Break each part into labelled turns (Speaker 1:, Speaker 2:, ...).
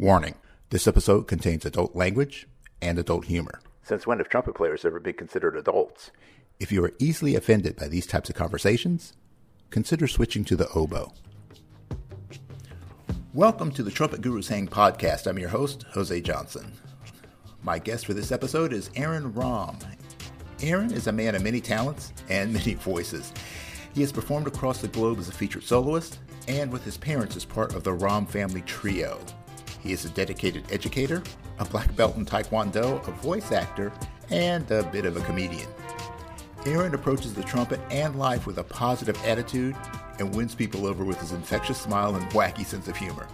Speaker 1: Warning this episode contains adult language and adult humor.
Speaker 2: Since when have trumpet players ever been considered adults?
Speaker 1: If you are easily offended by these types of conversations, consider switching to the oboe. Welcome to the Trumpet Gurus Hang podcast. I'm your host, Jose Johnson. My guest for this episode is Aaron Romm. Aaron is a man of many talents and many voices. He has performed across the globe as a featured soloist and with his parents as part of the Romm family trio. He is a dedicated educator, a black belt in Taekwondo, a voice actor, and a bit of a comedian. Aaron approaches the trumpet and life with a positive attitude and wins people over with his infectious smile and wacky sense of humor.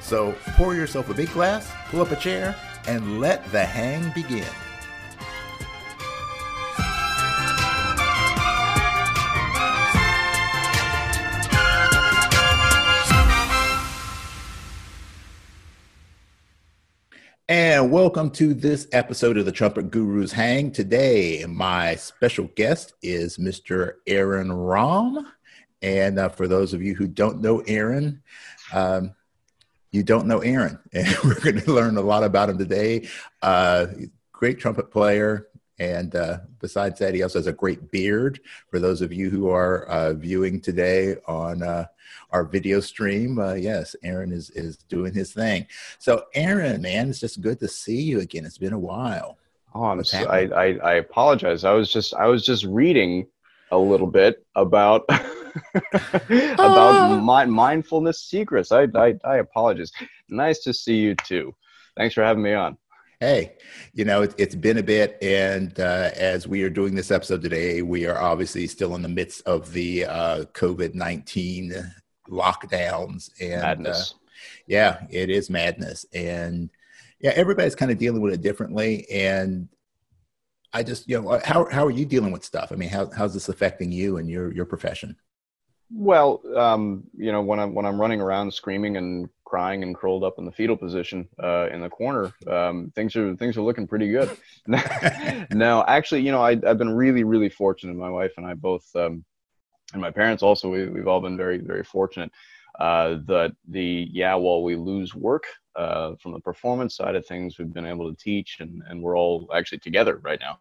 Speaker 1: So pour yourself a big glass, pull up a chair, and let the hang begin. Welcome to this episode of the Trumpet Gurus Hang. Today, my special guest is Mr. Aaron Romm. And uh, for those of you who don't know Aaron, um, you don't know Aaron. And we're going to learn a lot about him today. Uh, great trumpet player. And uh, besides that, he also has a great beard. For those of you who are uh, viewing today on uh, our video stream. Uh, yes, Aaron is is doing his thing. So, Aaron, man, it's just good to see you again. It's been a while.
Speaker 3: Oh, I'm so, I, I I apologize. I was just I was just reading a little bit about about my mindfulness secrets. I, I I apologize. Nice to see you too. Thanks for having me on
Speaker 1: hey, you know, it, has been a bit. And uh, as we are doing this episode today, we are obviously still in the midst of the uh, COVID 19 lockdowns and uh, yeah it is madness. And yeah everybody's kind of dealing with it differently. And i just you know how, how are you dealing with stuff? I mean how, how's this affecting you and your your profession?
Speaker 3: Well um, you know when i'm when i'm running around screaming and crying and curled up in the fetal position uh, in the corner um, things are things are looking pretty good. No actually you know I, have been really really fortunate. My wife and i both um, and my parents also we, have all been very very fortunate uh, that the yeah while we lose work uh, from the performance side of things we've been able to teach and, and we're all actually together right now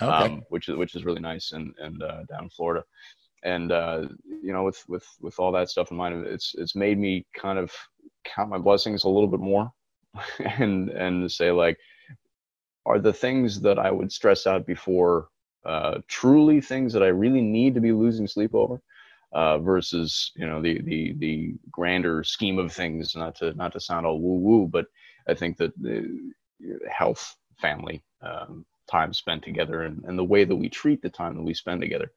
Speaker 3: okay. um, which is which is really nice and and uh, down in Florida and uh, you know with with with all that stuff in mind it's it's made me kind of count my blessings a little bit more and and say like are the things that I would stress out before uh, truly things that I really need to be losing sleep over, uh, versus you know the the the grander scheme of things. Not to not to sound all woo woo, but I think that the health, family, um, time spent together, and, and the way that we treat the time that we spend together.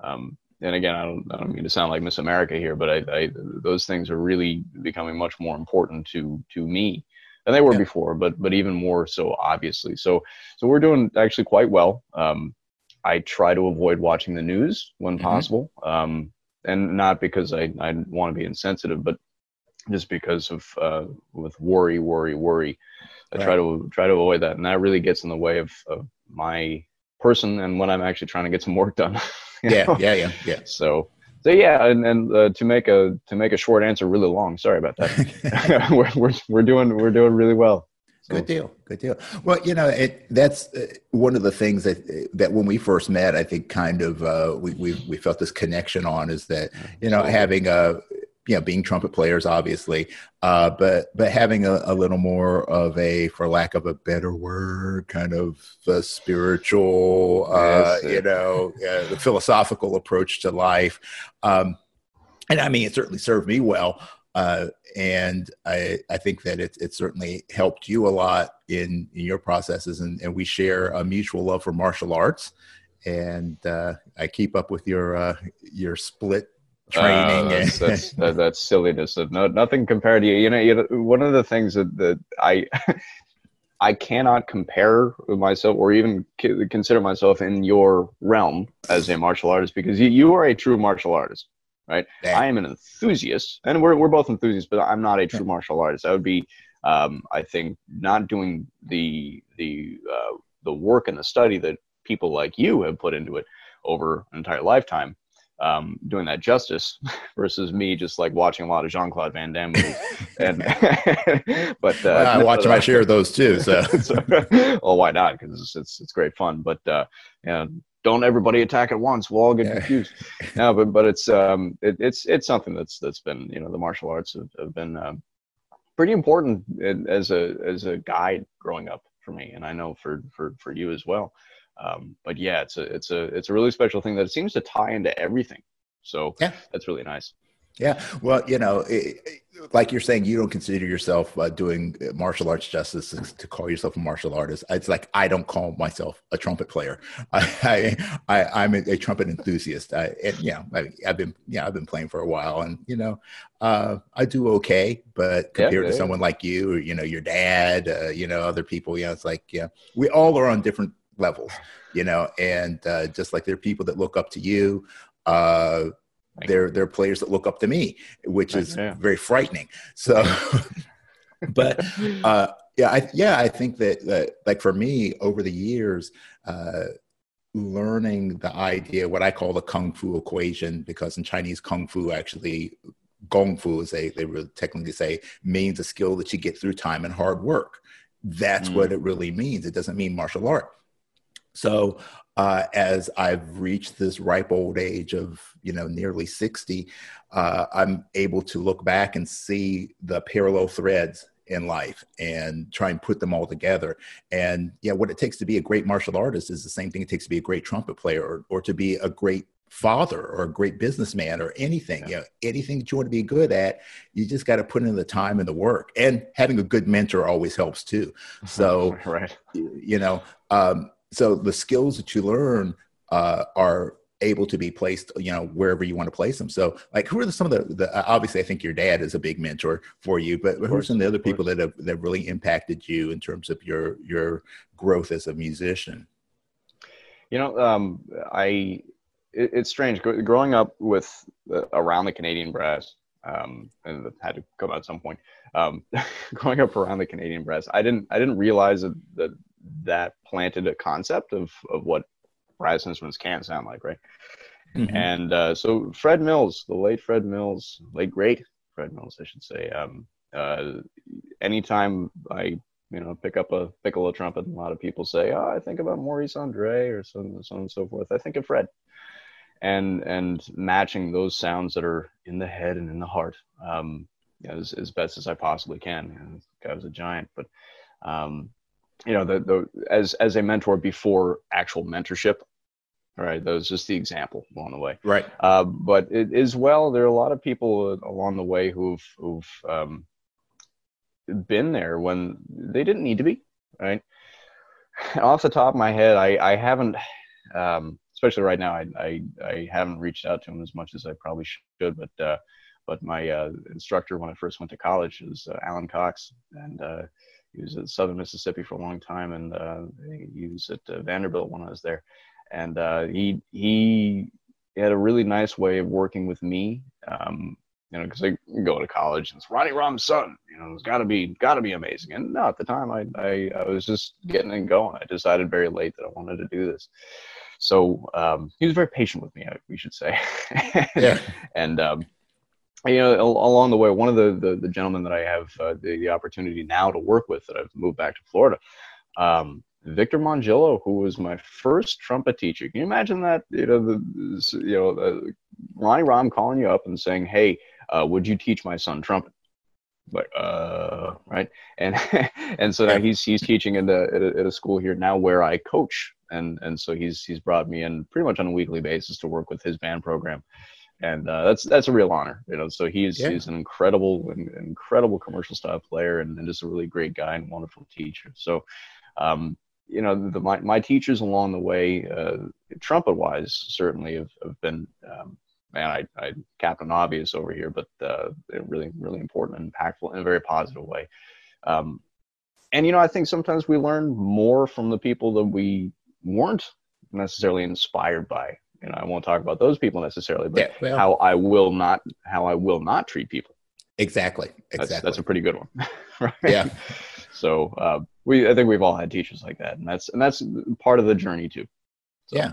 Speaker 3: Um, and again, I don't, I don't mean to sound like Miss America here, but I, I, those things are really becoming much more important to to me than they were yeah. before, but but even more so, obviously. So so we're doing actually quite well. Um, I try to avoid watching the news when mm-hmm. possible, um, and not because I, I want to be insensitive, but just because of uh, with worry, worry, worry. I right. try to try to avoid that, and that really gets in the way of, of my person and when I'm actually trying to get some work done.
Speaker 1: yeah, know? yeah, yeah, yeah.
Speaker 3: So, so yeah, and, and uh, to make a to make a short answer really long. Sorry about that. we're, we're we're doing we're doing really well.
Speaker 1: Good deal. Good deal. Well, you know, it, that's uh, one of the things that that when we first met, I think kind of uh, we, we we felt this connection on is that you know having a you know being trumpet players obviously, uh, but but having a, a, little more of a, for lack of a better word, kind of a spiritual, uh, yes, you know, the philosophical approach to life. Um, and I mean, it certainly served me well. Uh, and I, I think that it, it certainly helped you a lot in, in your processes. And, and we share a mutual love for martial arts. And uh, I keep up with your uh, your split training.
Speaker 3: Uh, that's, that's, that, that's silliness. No, nothing compared to you. You know, you know, one of the things that, that I I cannot compare myself or even consider myself in your realm as a martial artist because you, you are a true martial artist right? I am an enthusiast, and we're we're both enthusiasts, but I'm not a true martial artist. I would be, um, I think, not doing the the uh, the work and the study that people like you have put into it over an entire lifetime. um, doing that justice versus me just like watching a lot of Jean Claude Van Damme movies. and but uh,
Speaker 1: I watch my share of those too. So,
Speaker 3: so well, why not? Because it's, it's, it's great fun. But uh, you know, don't everybody attack at once. We'll all get confused. no, but but it's um it, it's it's something that's that's been you know the martial arts have, have been um, pretty important as a as a guide growing up for me, and I know for for for you as well. Um, but yeah, it's a it's a it's a really special thing that it seems to tie into everything. So yeah, that's really nice.
Speaker 1: Yeah, well, you know, it, like you're saying, you don't consider yourself uh, doing martial arts justice to call yourself a martial artist. It's like I don't call myself a trumpet player. I, I, I am a, a, trumpet enthusiast. I, and yeah, I, have been yeah I've been playing for a while, and you know, uh, I do okay. But compared yeah, to someone like you, or you know, your dad, uh, you know, other people, yeah, it's like yeah, we all are on different levels, you know, and uh, just like there are people that look up to you. They're they're players that look up to me, which is yeah. very frightening. So, but uh, yeah, I, yeah, I think that, that like for me over the years, uh, learning the idea what I call the kung fu equation, because in Chinese kung fu actually gong fu as they they really technically say means a skill that you get through time and hard work. That's mm. what it really means. It doesn't mean martial art. So uh, as I've reached this ripe old age of you know nearly 60, uh, I'm able to look back and see the parallel threads in life and try and put them all together. And yeah, what it takes to be a great martial artist is the same thing it takes to be a great trumpet player or, or to be a great father or a great businessman or anything yeah. you know anything that you want to be good at you just got to put in the time and the work and having a good mentor always helps too so
Speaker 3: right
Speaker 1: you know um, so the skills that you learn uh, are able to be placed you know wherever you want to place them. So like who are the, some of the, the uh, obviously i think your dad is a big mentor for you but who are some of the other people that have that really impacted you in terms of your your growth as a musician?
Speaker 3: You know um, i it, it's strange. Growing up with uh, around the canadian brass um, and that had to come out at some point um, growing up around the canadian brass i didn't i didn't realize that, that that planted a concept of of what brass instruments can sound like, right? Mm-hmm. And uh, so Fred Mills, the late Fred Mills, late great Fred Mills, I should say. Um, uh, anytime I you know pick up a piccolo trumpet, a lot of people say, "Oh, I think about Maurice Andre or so, so on and so forth." I think of Fred, and and matching those sounds that are in the head and in the heart um, as as best as I possibly can. Know, this guy was a giant, but um, you know the, the as as a mentor before actual mentorship right? That was just the example along the way.
Speaker 1: Right.
Speaker 3: Uh, but it, as well there are a lot of people along the way who've who've um, been there when they didn't need to be right? And off the top of my head i i haven't um, especially right now I, I i haven't reached out to him as much as i probably should but uh but my uh, instructor when i first went to college was uh, alan cox. And uh he was at Southern Mississippi for a long time, and uh, he was at uh, Vanderbilt when I was there. And uh, he he had a really nice way of working with me. Um, you know, because I go to college and it's Ronnie Romm's son. You know, it's got to be got to be amazing. And no, at the time, I, I I was just getting and going. I decided very late that I wanted to do this. So um, he was very patient with me, we should say. yeah. and um, you know, along the way, one of the the, the gentlemen that I have uh, the, the, opportunity now to work with that I've moved back to Florida, um, Victor Mongillo, who was my first trumpet teacher. Can you imagine that? You know, the, you know, uh, Ronnie Romm calling you up and saying, "Hey, uh, would you teach my son trumpet?" Like, uh, right? And and so now he's he's teaching at the at a, at a school here now where I coach, and and so he's he's brought me in pretty much on a weekly basis to work with his band program and uh, that's that's a real honor, you know. So he's yeah. he's an incredible, incredible commercial style player, and, and, just a really great guy and wonderful teacher. So, um, you know, the, my my teachers along the way, uh, trumpet wise, certainly have, have been, um, man, I, I Captain Obvious over here, but uh, really really important and impactful in a very positive way. Um, and you know, I think sometimes we learn more from the people that we weren't necessarily inspired by you know, I won't talk about those people necessarily, but yeah, well, how I will not how I will not treat people.
Speaker 1: Exactly. Exactly.
Speaker 3: That's, that's a pretty good one.
Speaker 1: right. Yeah.
Speaker 3: So uh, we I think we've all had teachers like that, and that's and that's part of the journey too.
Speaker 1: So, yeah.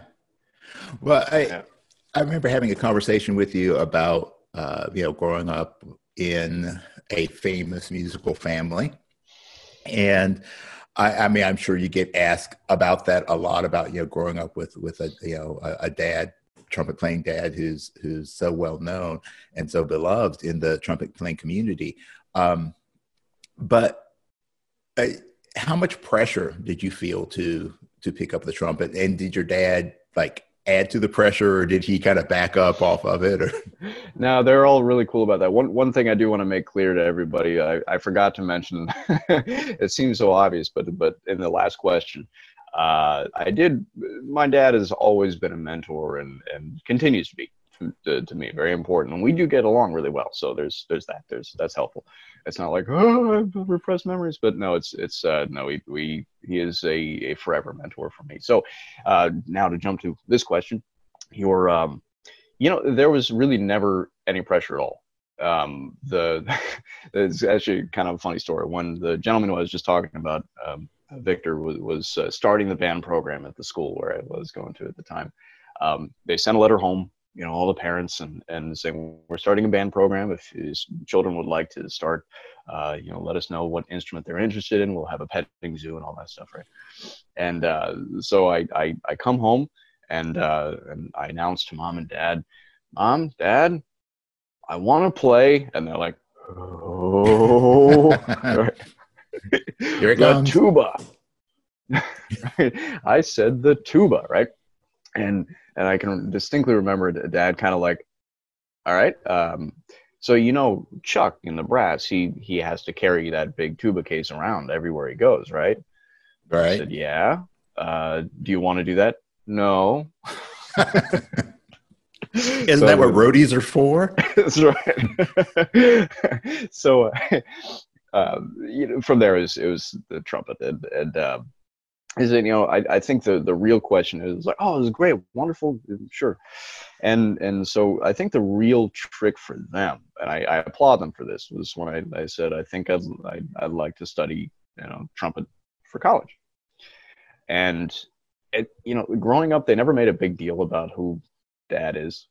Speaker 1: Well, I. Yeah. I remember having a conversation with you about uh, you know growing up in a famous musical family, and I, I, mean I'm sure you get asked about that a lot about you know growing up with with a you know a, a dad trumpet playing dad who's who's so well known and so beloved in the trumpet playing community. Um, but uh, how much pressure did you feel to to pick up the trumpet? And did your dad like add to the pressure, or did he kind of back up off of it? Or
Speaker 3: no, they're all really cool about that. One one thing I do want to make clear to everybody, I, I forgot to mention. it seems so obvious, but but in the last question, uh, I did. My dad has always been a mentor and and continues to be to, to, me very important. And we do get along really well. So there's there's that. There's that's helpful. It's not like oh I've repressed memories but no it's it's uh no we, we he is a, a forever mentor for me. So uh now to jump to this question your um you know there was really never any pressure at all. Um the it's actually kind of a funny story. When the gentleman who i was just talking about um victor was, was uh, starting the band program at the school where i was going to at the time um, they sent a letter home you know all the parents and and saying we're starting a band program. If his children would like to start uh, you know let us know what instrument they're interested in. We'll have a petting zoo and all that stuff right? And uh, so I, I, I come home and uh, and I announce to mom and dad mom dad I want to play. And they're like oh.
Speaker 1: Here it
Speaker 3: the
Speaker 1: comes.
Speaker 3: tuba. I said the tuba right? And and I can distinctly remember Dad kind of like, all right, um, so you know Chuck in the brass, he he has to carry that big tuba case around everywhere he goes, right?
Speaker 1: Right.
Speaker 3: I said, yeah. Uh, do you want to do that? No.
Speaker 1: Isn't so, that what roadies are for?
Speaker 3: That's right. so, uh, you know, from there it was, it was the trumpet, and, and uh, is that you know I, I think the the real question is like oh it was great wonderful sure. And and so I think the real trick for them and I, I applaud them for this was when I, I said I think I'd, I'd, I'd like to study you know trumpet for college. And it you know growing up they never made a big deal about who dad is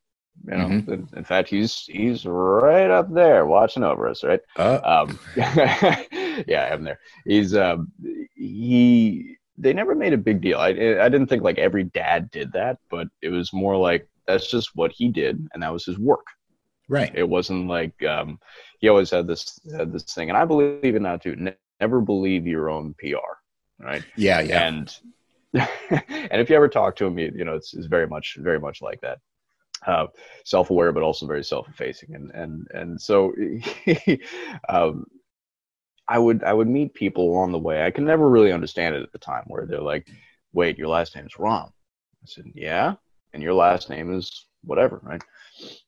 Speaker 3: you know? Mm-hmm. in, in, fact he's he's right up there watching over us right? Uh. um yeah i'm there. He's um he they never made a big deal. I I didn't think like every dad did that, but it was more like that's just what he did, and that was his work.
Speaker 1: Right.
Speaker 3: It wasn't like um, he always had this had this thing, and I believe in that too. Ne- never believe your own PR. Right.
Speaker 1: Yeah. Yeah.
Speaker 3: And and if you ever talk to him, you, you know it's, it's very much very much like that. Uh, self-aware, but also very self-effacing, and and and so um, I would I would meet people along the way. I can never really understand it at the time, where they're like, "Wait, your last name is Romm." I said, "Yeah," and your last name is whatever, right?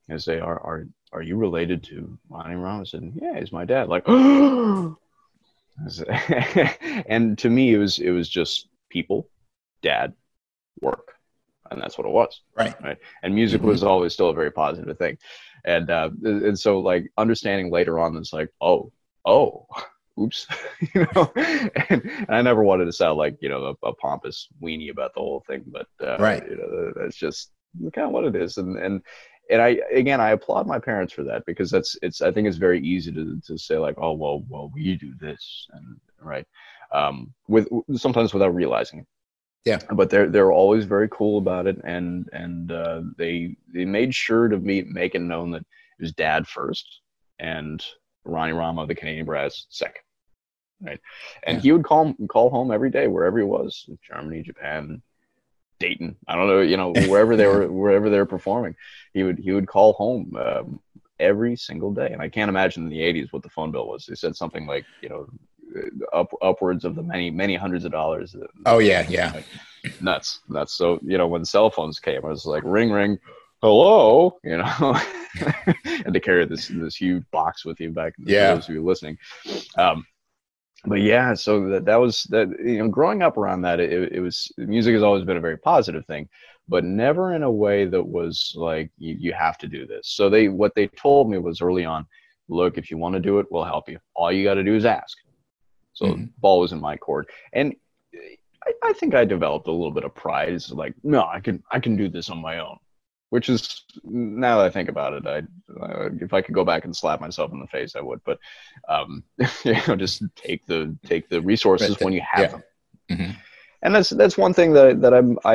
Speaker 3: And say, "Are are are you related to Ronnie Romm?" I said, "Yeah, he's my dad." Like, and to me, it was it was just people, dad, work, and that's what it was.
Speaker 1: Right.
Speaker 3: Right. And music mm-hmm. was always still a very positive thing, and uh, and so like understanding later on, it's like, oh, oh oops, you know. And, and, I never wanted to sound like you know a, a pompous weenie about the whole thing, but uh,
Speaker 1: right,
Speaker 3: you know, that's just kind of what it is. And and and I again I applaud my parents for that because that's it's I think it's very easy to to say like oh well well we do this and right um, with sometimes without realizing it.
Speaker 1: Yeah,
Speaker 3: but they're they're always very cool about it, and and uh, they they made sure to me make it known that it was dad first, and Ronnie Romm, the Canadian Brass, second right? And yeah. he would call call home every day, wherever he was, Germany, Japan, Dayton. I don't know, you know, wherever they were, wherever they were performing, he would he would call home um, every single day. And I can't imagine in the '80s what the phone bill was. They said something like, you know, up upwards of the many many hundreds of dollars.
Speaker 1: Oh yeah, yeah,
Speaker 3: like, nuts, nuts. So you know, when cell phones came, I was like, ring, ring. Hello, you know, and to carry this this huge box with you back.
Speaker 1: Yeah,
Speaker 3: those of you listening, um, but yeah, so that, that was that, you know, growing up around that, it, it was music has always been a very positive thing, but never in a way that was like, you, you have to do this. So they, what they told me was early on, look, if you want to do it, we'll help you. All you got to do is ask. So mm-hmm. ball was in my court. And I, I, think I developed a little bit of pride. It's like, no, I can, I can do this on my own, which is now that I think about it, I, I, if I could go back and slap myself in the face, I would. But um, you know, just take the take the resources when you have yeah. them. Mm-hmm. And that's that's one thing that that I'm I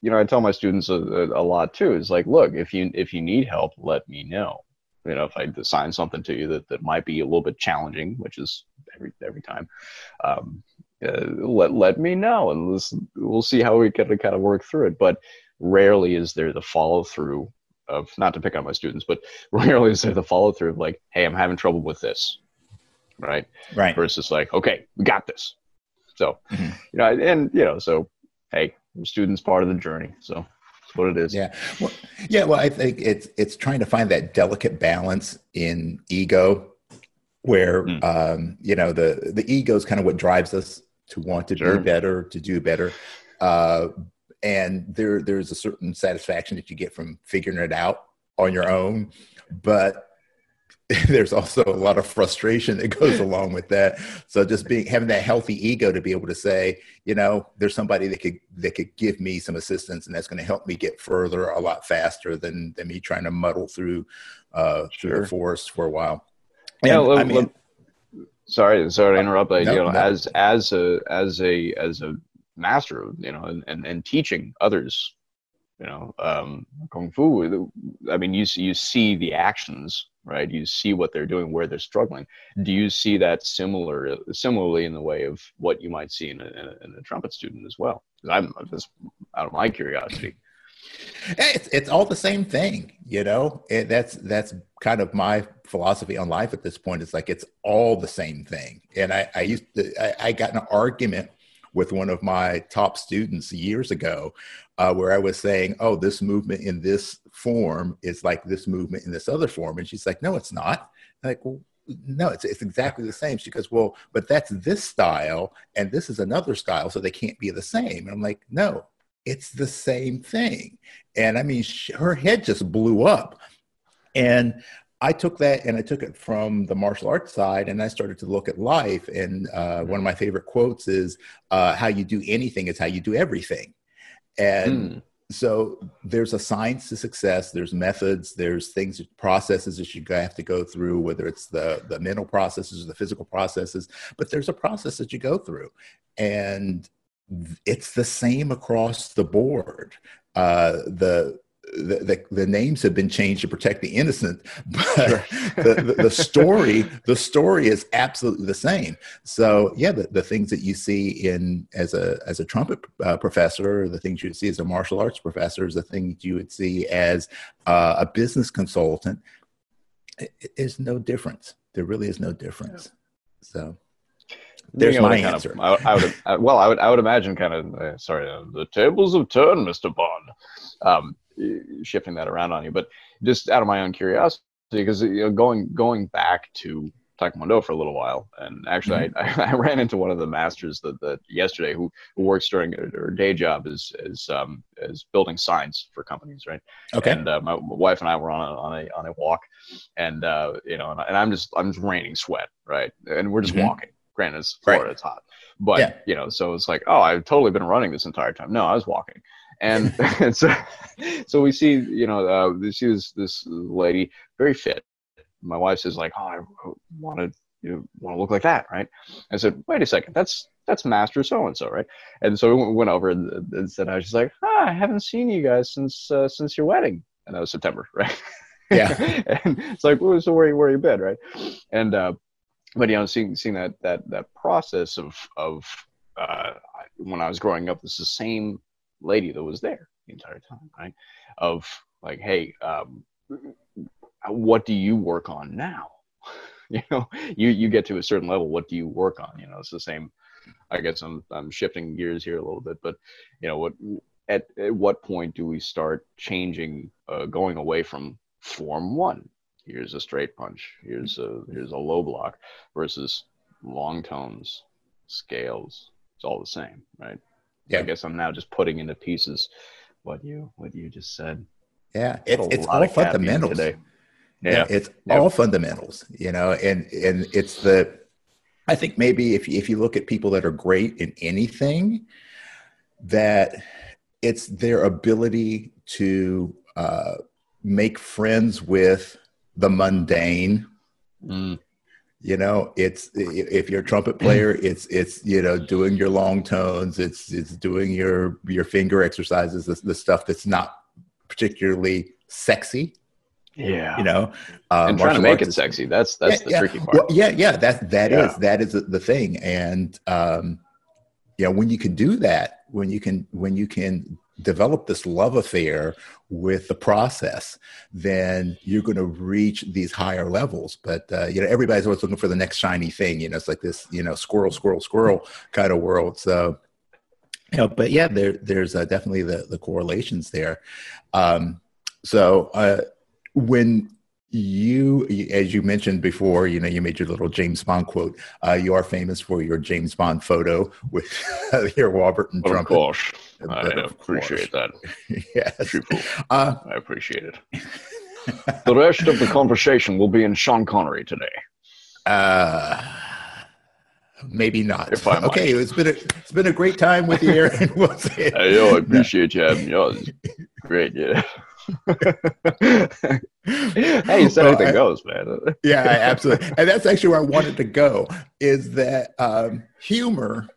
Speaker 3: you know I tell my students a, a, lot too is like, look, if you if you need help, let me know. You know, if I assign something to you that, that might be a little bit challenging, which is every every time, um, uh, let let me know, and we'll see how we can kind of work through it. But rarely is there the follow through of not to pick on my students, but rarely is there the follow through of like, hey, I'm having trouble with this, right?
Speaker 1: Right.
Speaker 3: Versus like, okay, we got this. So, mm-hmm. you know, and you know, so hey, students part of the journey. So that's what it is.
Speaker 1: Yeah. Well, yeah. Well, I think it's it's trying to find that delicate balance in ego, where mm. um, you know the the ego is kind of what drives us to want to sure. be better, to do better. Uh, and there there's a certain satisfaction that you get from figuring it out on your own but there's also a lot of frustration that goes along with that. So just being having that healthy ego to be able to say you know there's somebody that could that could give me some assistance and that's going to help me get further a lot faster than than me trying to muddle through uh through the forest for a while.
Speaker 3: And, yeah I mean, sorry sorry to interrupt but no, you know no. as as a as a as a master, you know, and, and, and teaching others, you know, um, kung fu. I mean, you you see the actions, right? You see what they're doing, where they're struggling. Do you see that similar similarly in the way of what you might see in a, in a, in a trumpet student as well? I'm just out of my curiosity.
Speaker 1: It's, it's all the same thing, you know. It, that's that's kind of my philosophy on life at this point. It's like it's all the same thing. And I, I used to, I, I got an argument with one of my top students years ago, uh, where I was saying, "Oh, this movement in this form is like this movement in this other form," and she's like, "No, it's not." I'm like, well, no, it's it's exactly the same. She goes, "Well, but that's this style, and this is another style, so they can't be the same." And I'm like, "No, it's the same thing." And I mean, she, her head just blew up. And I took that and I took it from the martial arts side and I started to look at life. And uh, one of my favorite quotes is uh, how you do anything is how you do everything. And mm. so there's a science to success, there's methods, there's things, processes that you have to go through, whether it's the, the mental processes or the physical processes, but there's a process that you go through. And it's the same across the board. Uh, the the, the, the, names have been changed to protect the innocent, but the, the, the, story the story is absolutely the same. So yeah, the, the things that you see in as a as a trumpet uh, professor, the things you would see as a martial arts professor, is the things you would see as uh, a business consultant. Is no difference. There really is no difference. So there's my answer.
Speaker 3: Of, I, I, would, I, well, I would, I would imagine kind of, uh, sorry, uh, the tables have turned, Mr. Bond. Um, shifting that around on you. But just out of my own curiosity, because you know, going going back to Taekwondo for a little while, and actually, mm-hmm. I, I, ran into one of the masters that, that yesterday who, who works during her day job is is um, is building signs for companies, right?
Speaker 1: Okay.
Speaker 3: And uh, my, my, wife and I were on a on a on a walk, and uh, you know, and, and, I'm just I'm just raining sweat, right? And we're just mm-hmm. walking. Granted, it's Florida, right. it's hot, but yeah. you know, so it's like, oh, I've totally been running this entire time. No, I was walking, and, and so so we see you know uh, we see this this lady very fit. My wife says like, oh, I want to you want to look like that, right? I said, wait a second, that's that's Master so and so, right? And so we went over and, and said, I was just like, ah, I haven't seen you guys since uh, since your wedding, and that was September, right?
Speaker 1: Yeah.
Speaker 3: and it's like, well, so where where you been, right? And uh, but you know, seeing seeing that that that process of of uh, when I was growing up, it's the same lady that was there the entire time, right? Of like, hey, um, what do you work on now? you know, you you get to a certain level, what do you work on? You know, it's the same. I guess I'm I'm shifting gears here a little bit, but you know, what at at what point do we start changing, uh, going away from form one? Here's a straight punch. Here's a here's a low block versus long tones, scales. It's all the same, right? Yeah. I guess I'm now just putting into pieces what you what you just said.
Speaker 1: Yeah, it's it's all fundamentals. Today. Yeah. yeah, it's yeah. all fundamentals, you know, and and it's the I think maybe if if you look at people that are great in anything, that it's their ability to uh, make friends with the mundane.
Speaker 3: Mm.
Speaker 1: You know, it's if you're a trumpet player, it's it's you know doing your long tones, it's it's doing your your finger exercises, the, the stuff that's not particularly sexy.
Speaker 3: Yeah,
Speaker 1: You know,
Speaker 3: and trying to make
Speaker 1: arts
Speaker 3: it
Speaker 1: is-
Speaker 3: sexy. That's that's
Speaker 1: yeah,
Speaker 3: the
Speaker 1: yeah.
Speaker 3: tricky part.
Speaker 1: Well, yeah, yeah, that that is
Speaker 3: Yeah.
Speaker 1: that is the, the thing, and um, you know when you can do that, when you can when you can develop this love affair with the process, then you're going to reach these higher levels. But uh, you know, everybody's always looking for the next shiny thing. You know, it's like this, you know, squirrel, squirrel, squirrel kind of world. So. You know, but yeah, there, there's uh, definitely the, the correlations there. Um, so uh, when you as you mentioned before you know you made your little james bond quote uh, you are famous for your james bond photo with your warburton
Speaker 3: of
Speaker 1: trumpet
Speaker 3: course, I
Speaker 1: of
Speaker 3: appreciate that.
Speaker 1: yes uh,
Speaker 3: I appreciate it. the rest of the conversation will be in Sean Connery today.
Speaker 1: uh, maybe not
Speaker 3: I
Speaker 1: okay it's been a it's been a great time with you Aaron. we'll
Speaker 3: yo, I appreciate you having me. on. Great, yeah. hey, you said
Speaker 1: Well,
Speaker 3: anything
Speaker 1: I-
Speaker 3: goes, man.
Speaker 1: yeah I- absolutely. And that's actually where i wanted to go is that um, humor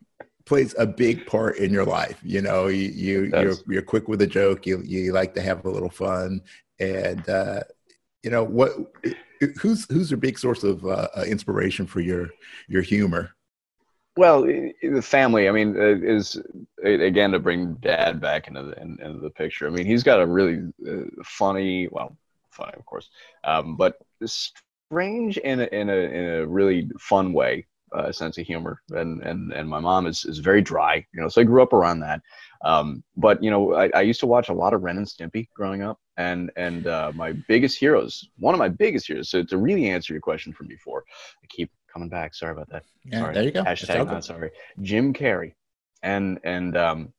Speaker 1: plays a big part in your life. You know you, you you're, you're quick with a joke. You, you like to have a little fun. And uh, you know what who's who's your big source of uh, uh, inspiration for your your humor
Speaker 3: Well, the family. I mean, uh, is again to bring Dad back into the in, into the picture. I mean, he's got a really uh, funny, well, funny of course, um, but strange in a, in a in a really fun way, uh, sense of humor. And and and my mom is is very dry, you know. So I grew up around that. Um, but you know, I, I used to watch a lot of Ren and Stimpy growing up, and and uh, my biggest heroes, one of my biggest heroes. So to really answer your question from before, I keep coming back. Sorry about that.
Speaker 1: yeah
Speaker 3: Sorry.
Speaker 1: there you go
Speaker 3: Hashtag not sorry. Jim Carrey, and and um,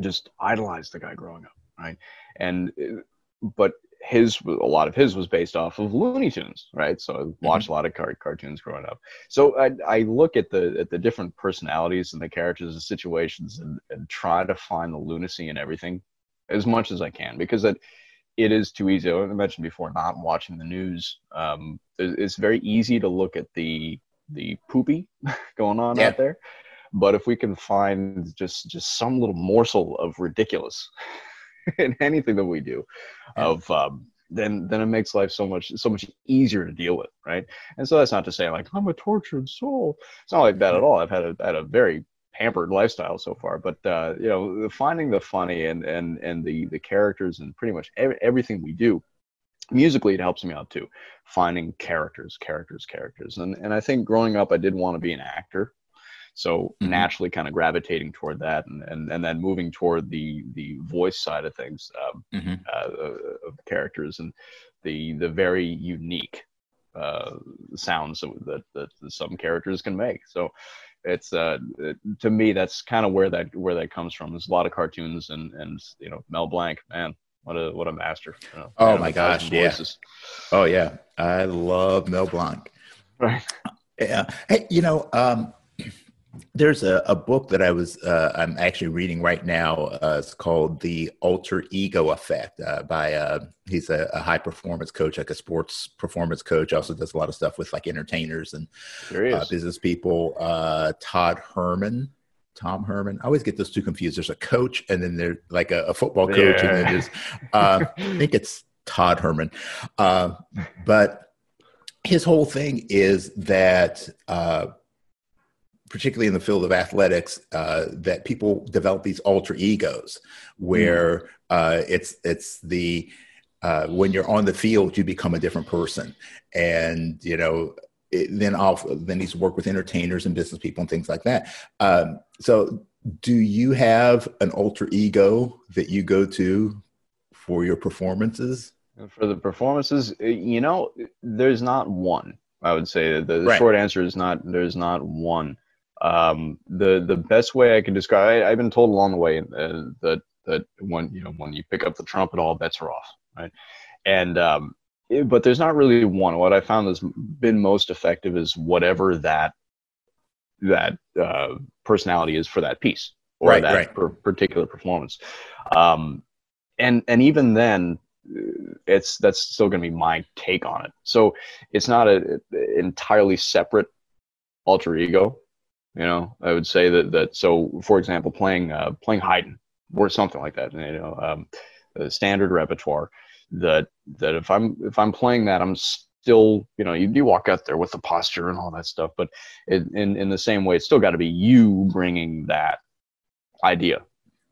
Speaker 3: just idolized the guy growing up, right? And uh, but his a lot of his was based off of Looney Tunes, right? So I watched a lot of car- cartoons growing up. So I I look at the at the different personalities and the characters and situations and, and try to find the lunacy in everything as much as I can because it it is too easy. I mentioned before, not watching the news. Um, it's very easy to look at the the poopy going on
Speaker 1: Yeah.
Speaker 3: out there, but if we can find just just some little morsel of ridiculous in anything that we do,
Speaker 1: Yeah.
Speaker 3: of um, then then it makes life so much so much easier to deal with, right? And so that's not to say like I'm a tortured soul. It's not like that at all. I've had a had a very pampered lifestyle so far, but uh, you know, finding the funny and and and the the characters and pretty much every, everything we do musically it helps me out too finding characters characters characters and and i think growing up i did want to be an actor so
Speaker 1: Mhm.
Speaker 3: naturally kind of gravitating toward that and, and and then moving toward the the voice side of things um,
Speaker 1: Mhm.
Speaker 3: uh, of characters and the the very unique uh, sounds that, that some characters can make so it's uh to me that's kind of where that where that comes from there's a lot of cartoons and and you know mel blanc man what a what a master you know,
Speaker 1: Oh my gosh, yeah.
Speaker 3: voices.
Speaker 1: oh yeah i love mel blanc
Speaker 3: right
Speaker 1: Yeah. Hey, you know, um, there's a, a book that I was uh, I'm actually reading right now. Uh, it's called The Alter Ego Effect uh, by uh, he's a, a high performance coach, like a sports performance coach. Also does a lot of stuff with like entertainers and uh, business people. Uh, Todd Herman. Tom Herman. I always get those two confused. There's a coach, and then there's like a, a football coach, and then there's uh, I think it's Todd Herman. Uh, but his whole thing is that, uh, particularly in the field of athletics, uh, that people develop these alter egos, where uh, it's it's the uh, when you're on the field, you become a different person, and you know. It, then off then he's worked with entertainers and business people and things like that. Um, so, do you have an alter ego that you go to for your performances?
Speaker 3: For the performances you know there's not one i would say the, the
Speaker 1: Right.
Speaker 3: short answer is not there's not one um, the the best way i can describe I, i've been told along the way uh, that that when you know when you pick up the trumpet all bets are off right and um, it- but there's not really one what i found has been most effective is whatever that that uh, personality is for that piece or
Speaker 1: Right,
Speaker 3: that
Speaker 1: right.
Speaker 3: per- particular performance um, and and even then it's that's still going to be my take on it. So it's not a, a entirely separate alter ego. You know, I would say that that. So, for example, playing uh, playing Haydn or something like that. You know, um, standard repertoire. That that if I'm if I'm playing that, I'm still you know you, you walk out there with the posture and all that stuff. But it, in in the same way, it's still got to be you bringing that idea.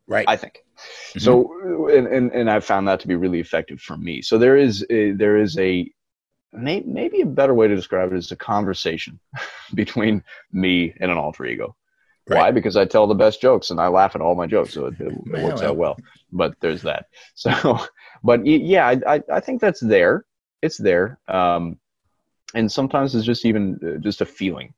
Speaker 1: Right.
Speaker 3: I think. Mm-hmm. So, and, and and I've found that to be really effective for me. So there is a, there is a may, maybe a better way to describe it is a conversation between me and an alter ego. Right. Why? Because I tell the best jokes and I laugh at all my jokes, so it, it works out well. But there's that. So, but yeah, I, I think that's there. It's there, um, and sometimes it's just even uh, just a feeling,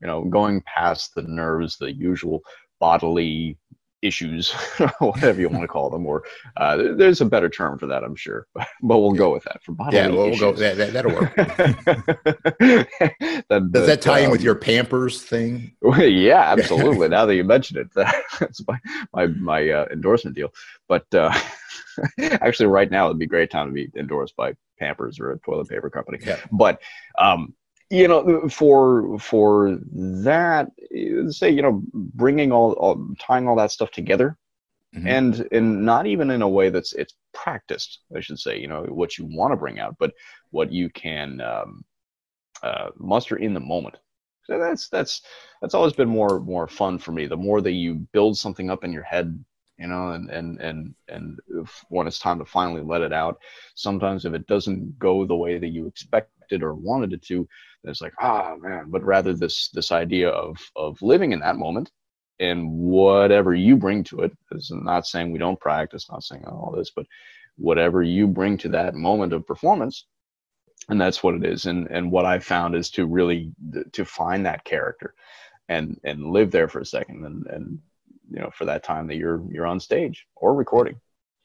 Speaker 3: you know, going past the nerves, the usual bodily issues, whatever you want to call them, or uh, there's a better term for that, I'm sure, but we'll go with that for bodily
Speaker 1: Yeah, we'll, go. That, that, that'll work. that, Does that tie um, in with um, your Pampers thing?
Speaker 3: yeah, absolutely. now that you mention it, that's my my, my uh, endorsement deal. But uh, actually, right now it'd be a great time to be endorsed by Pampers or a toilet paper company. Yeah. But um, you know for for that say you know bringing all, all tying all that stuff together mm-hmm. and and not even in a way that's it's practiced i should say you know what you want to bring out but what you can um, uh, muster in the moment so that's that's that's always been more more fun for me the more that you build something up in your head you know and and and and when it's time to finally let it out sometimes if it doesn't go the way that you expected or wanted it to it's like ah oh, man. But rather this this idea of of living in that moment and whatever you bring to it is not saying we don't practice not saying all this but whatever you bring to that moment of performance and that's what it is. And and what i found is to really to find that character and and live there for a second and and you know for that time that you're you're on stage or recording.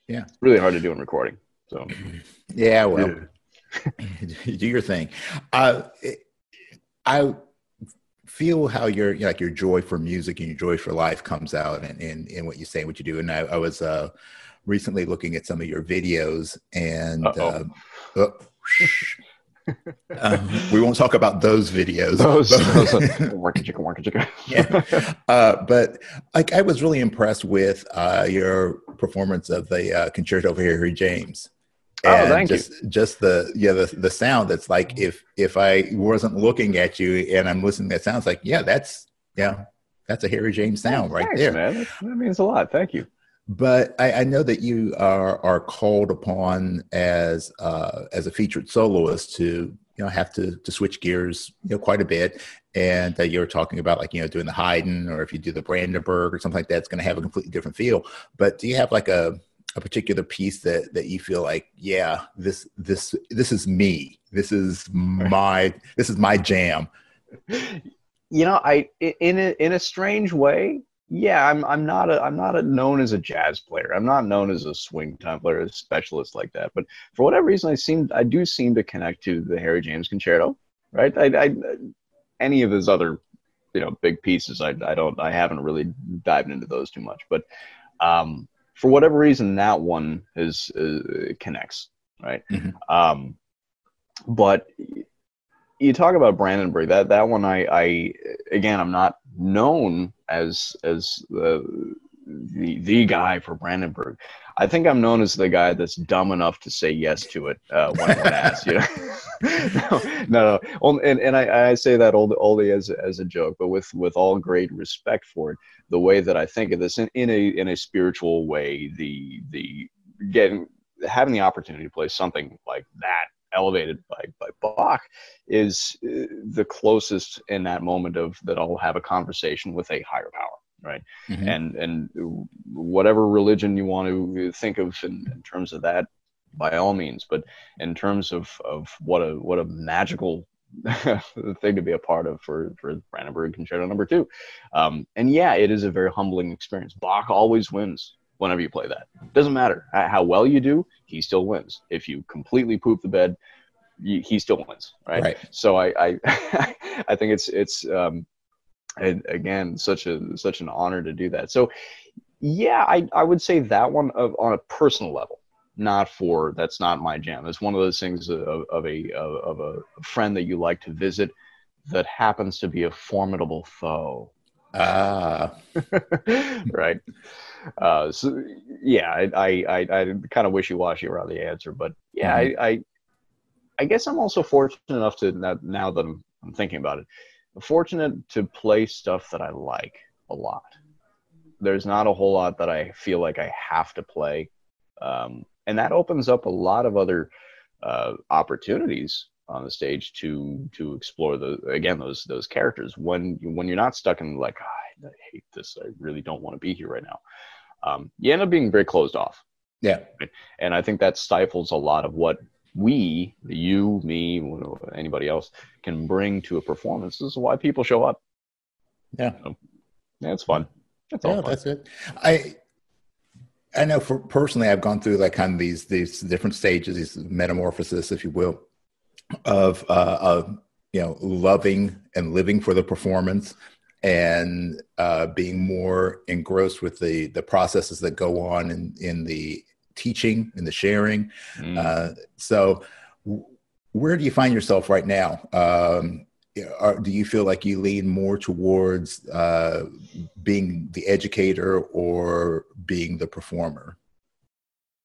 Speaker 1: Yeah.
Speaker 3: It's really hard to do in recording so.
Speaker 1: Yeah well do your thing uh I feel how your you know, like your joy for music and your joy for life comes out in, in, in what you say, and what you do. And I, I was uh, recently looking at some of your videos, and uh, oh, um, we won't talk about those videos. Those,
Speaker 3: but,
Speaker 1: yeah. Uh, but like I was really impressed with uh, your performance of the uh, concerto for Harry James.
Speaker 3: Oh, and oh, thank
Speaker 1: just,
Speaker 3: you.
Speaker 1: Just the yeah the the sound. That's like if if I wasn't looking at you and I'm listening, that sounds like yeah that's yeah that's a Harry James sound oh, right
Speaker 3: thanks,
Speaker 1: there.
Speaker 3: Man, that, that means a lot. Thank you.
Speaker 1: But I, I, know that you are are called upon as uh, as a featured soloist to you know have to to switch gears you know quite a bit and that you're talking about like you know doing the Haydn or if you do the Brandenburg or something like that, it's going to have a completely different feel. But do you have like a a particular piece that that you feel like yeah this this this is me. This is my this is my jam.
Speaker 3: You know i in a in a strange way yeah i'm i'm not a i'm not a known as a jazz player. I'm not known as a swing time player a specialist like that. But for whatever reason i seem i do seem to connect to the harry james concerto right? I, I any of his other you know big pieces i i don't i haven't really dived into those too much. But um for whatever reason, that one is uh, connects, right? Mm-hmm. Um, but you talk about Brandenburg. That that one, I, I again, I'm not known as as the the the guy for Brandenburg. I think I'm known as the guy that's dumb enough to say yes to it uh, when, asked. You know, no, no, no. And and I, I say that only, only as as a joke, but with with all great respect for it. The way that I think of this in, in a in a spiritual way, the the getting having the opportunity to play something like that elevated by, by Bach is uh, the closest in that moment of that I'll have a conversation with a higher power right? Mm-hmm. and and whatever religion you want to think of in, in, terms of that by all means. But in terms of of what a what a magical thing to be a part of for for Brandenburg Concerto number two. Um, and yeah it is a very humbling experience. Bach always wins whenever you play that. Doesn't matter how well you do he still wins. If you completely poop the bed he still wins right, right. so I, I I think it's it's um, and again such a such an honor to do that so yeah i, I would say that one of, on a personal level not for that's not my jam. It's one of those things of, of a of, a friend that you like to visit that happens to be a formidable foe.
Speaker 1: Ah,
Speaker 3: right. Uh, so yeah, I I, I, I kind of wishy washy around the answer, but yeah, mm-hmm. I, I, I guess I'm also fortunate enough to now that I'm, I'm thinking about it, I'm fortunate to play stuff that I like a lot. There's not a whole lot that I feel like I have to play, um, and that opens up a lot of other uh, opportunities on the stage to to explore the again those those characters. When when you're not stuck in like oh, I hate this. I really don't want to be here right now um, you end up being very closed off.
Speaker 1: Yeah.
Speaker 3: And I think that stifles a lot of what we you me anybody else can bring to a performance this is why people show up.
Speaker 1: Yeah.
Speaker 3: So, it's fun.
Speaker 1: That's yeah, fun. that's it. I I know for personally, I've gone through like kind of these these different stages, these metamorphosis, if you will, of, uh, of you know loving and living for the performance and uh, being more engrossed with the the processes that go on in in the teaching and the sharing. Mm. Uh, so, w- where do you find yourself right now? Um, are, do you feel like you lean more towards uh, being the educator or being the performer?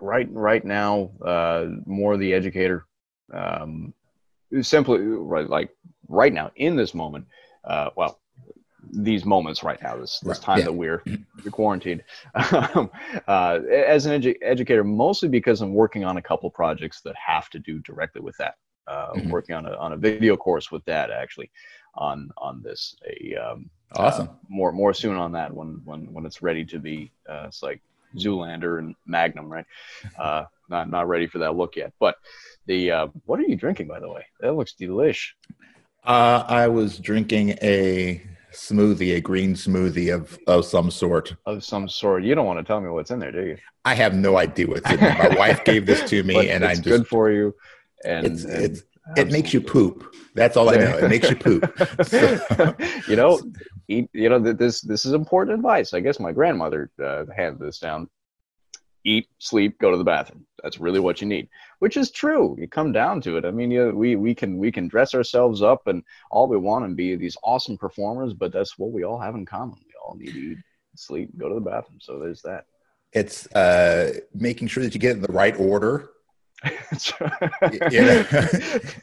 Speaker 3: right right now uh, more the educator um, simply right like right now in this moment uh, well these moments right now this this time yeah. that we're quarantined um, uh, as an edu- educator mostly because i'm working on a couple projects that have to do directly with that uh, mm-hmm. working on a, on a video course with that actually on on this a um,
Speaker 1: awesome
Speaker 3: uh, more more soon on that when when when it's ready to be uh, it's like Zoolander and Magnum, right? Uh, not not ready for that look yet. But the uh, what are you drinking, by the way? That looks delish.
Speaker 1: Uh, I was drinking a smoothie, a green smoothie of of some sort.
Speaker 3: Of some sort. You don't want to tell me what's in there, do you?
Speaker 1: I have no idea what's in there. My wife gave this to me, and I'm just
Speaker 3: good for you.
Speaker 1: And it's, and it's it makes you poop. That's all I know. It makes you poop.
Speaker 3: So. you know, eat. You know, this this is important advice. I guess my grandmother uh, handed this down. Eat, sleep, go to the bathroom. That's really what you need, which is true. You come down to it. I mean, you, we we can we can dress ourselves up and all we want and be these awesome performers, but that's what we all have in common. We all need to eat, sleep, go to the bathroom. So there's that.
Speaker 1: It's uh, making sure that you get in the right order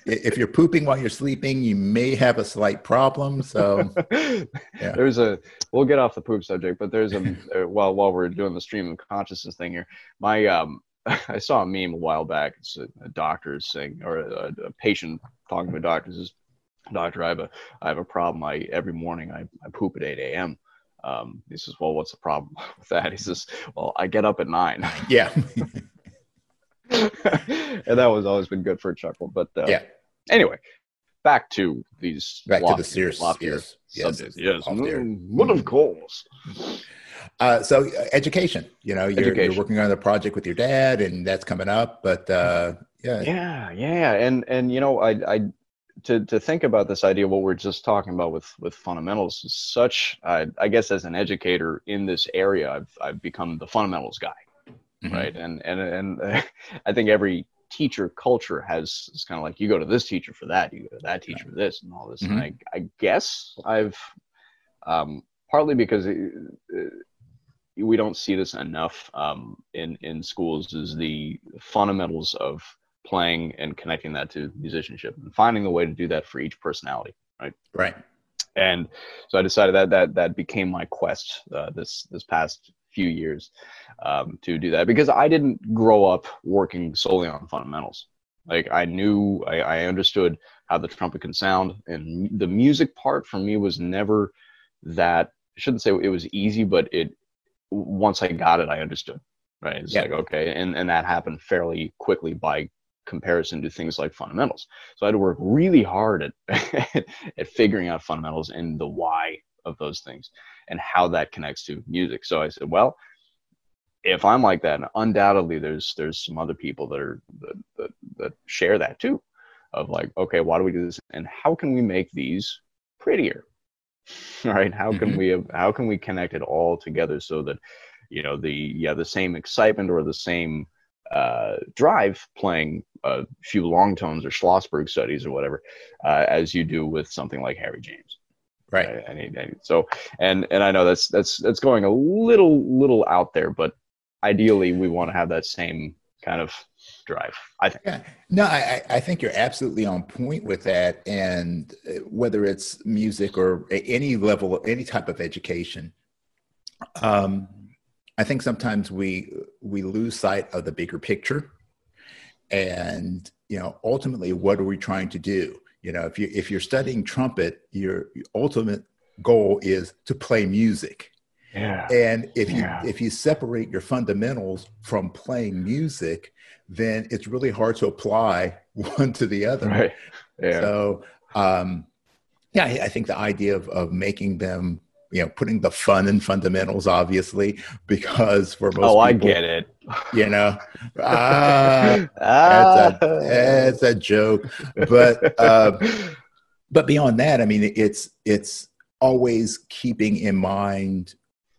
Speaker 1: if you're pooping while you're sleeping, you may have a slight problem. So,
Speaker 3: yeah. there's a. We'll get off the poop subject, but there's a. While while we're doing the stream of consciousness thing here, my um, I saw a meme a while back. It's a, a doctor saying, or a, a, patient talking to a doctor says, "Doctor, I have a I have a problem. I every morning I, I poop at 8 a.m." Um, he says, "Well, what's the problem with that?" He says, "Well, I get up at nine.
Speaker 1: Yeah.
Speaker 3: and that was always been good for a chuckle. But uh,
Speaker 1: yeah.
Speaker 3: Anyway, back to these
Speaker 1: back to the serious
Speaker 3: yes, subjects. Yes, yes. Mm, of course.
Speaker 1: Uh, so uh, education, you know, you're, education. you're, working on the project with your dad, and that's coming up. But uh, yeah,
Speaker 3: yeah, yeah, and and you know, I, I to to think about this idea, what we're just talking about with with fundamentals, is such. I, I guess as an educator in this area, I've I've become the fundamentals guy mm-hmm. right? And and and uh, I think every teacher culture has it's kind of like you go to this teacher for that, you go to that teacher for this, and all this. Mm-hmm. And I, I guess I've um, partly because it, it, we don't see this enough um, in in schools is the fundamentals of playing and connecting that to musicianship and finding the way to do that for each personality right
Speaker 1: right
Speaker 3: and so i decided that that that became my quest uh, this this past few years um, to do that because I didn't grow up working solely on fundamentals. Like I knew, I, I understood how the trumpet can sound, and the music part for me was never that. I shouldn't say it was easy, but it once I got it, I understood. right? It's
Speaker 1: Yeah.
Speaker 3: like okay, and and that happened fairly quickly by comparison to things like fundamentals. So I had to work really hard at at figuring out fundamentals and the why of those things and how that connects to music. So I said, well, if I'm like that, and undoubtedly there's there's some other people that are that, that, that share that too, of like, okay, why do we do this, and how can we make these prettier, right? How can
Speaker 1: Mhm.
Speaker 3: we how can we connect it all together so that you know the yeah the same excitement or the same uh, drive playing a few long tones or Schlossberg studies or whatever uh, as you do with something like Harry James.
Speaker 1: Right.
Speaker 3: I, I need, I need- so and and I know that's that's that's going a little little out there, but ideally we want to have that same kind of drive. I think.
Speaker 1: Yeah, no, I, I I think you're absolutely on point with that. And uh, whether it's music or any level, any type of education, um, I think sometimes we we lose sight of the bigger picture. And you know, ultimately, what are we trying to do? You know, if you if you're studying trumpet, your ultimate goal is to play music.
Speaker 3: Yeah.
Speaker 1: And if you if you separate your fundamentals from playing music, then it's really hard to apply one to the other.
Speaker 3: Right. Yeah.
Speaker 1: So, um, yeah, I, I think the idea of of making them, you know, putting the fun in fundamentals, obviously, because for most
Speaker 3: oh, I get it.
Speaker 1: You know, ah,
Speaker 3: Ah.
Speaker 1: that's a that's a joke. But uh, but beyond that, I mean, it's it's always keeping in mind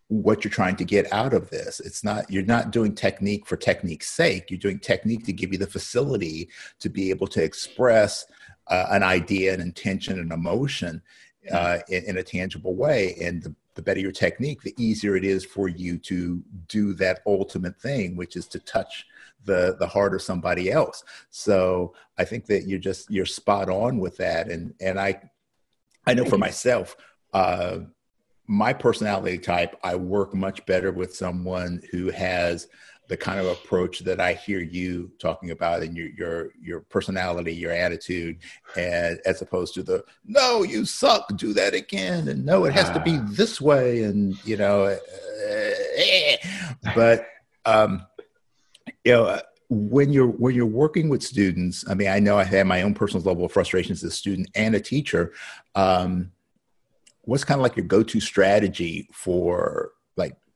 Speaker 1: what you're trying to get out of this. It's not you're not doing technique for technique's sake. You're doing technique to give you the facility to be able to express uh, an idea, an intention, an emotion uh, in, in a tangible way. And the, the better your technique, the easier it is for you to do that ultimate thing, which is to touch the the heart of somebody else. So I think that you're just you're spot on with that. And and I I know for myself, uh, my personality type, I work much better with someone who has the kind of approach that I hear you talking about and your your your personality, your attitude, and as opposed to the no, you suck, do that again, and no, it has to be this way, and you know, uh, eh. but um, you know. When you're when you're working with students, I mean, I know I have my own personal level of frustrations as a student and a teacher. Um, what's kind of like your go-to strategy for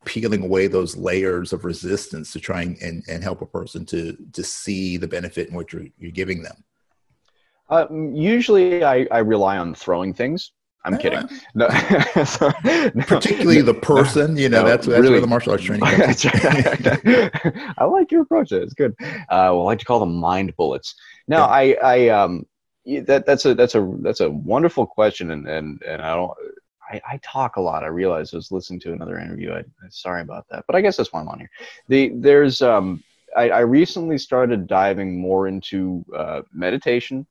Speaker 1: peeling away those layers of resistance to try and, and, help a person to to see the benefit in what you're, you're giving them
Speaker 3: Uh, usually, I, I rely on throwing things. I'm
Speaker 1: Yeah,
Speaker 3: kidding. No, so- no.
Speaker 1: particularly the person you know
Speaker 3: no,
Speaker 1: that's, that's
Speaker 3: really.
Speaker 1: where the martial arts training comes.
Speaker 3: I like your approach. It's good. Uh, well, I like to call them mind bullets. No, I, I, um, that that's a that's a that's a wonderful question, and and and I don't. I, I talk a lot. I realized I was listening to another interview. I, sorry about that, but I guess that's why I'm on here. The there's um, I, I recently started diving more into uh, meditation,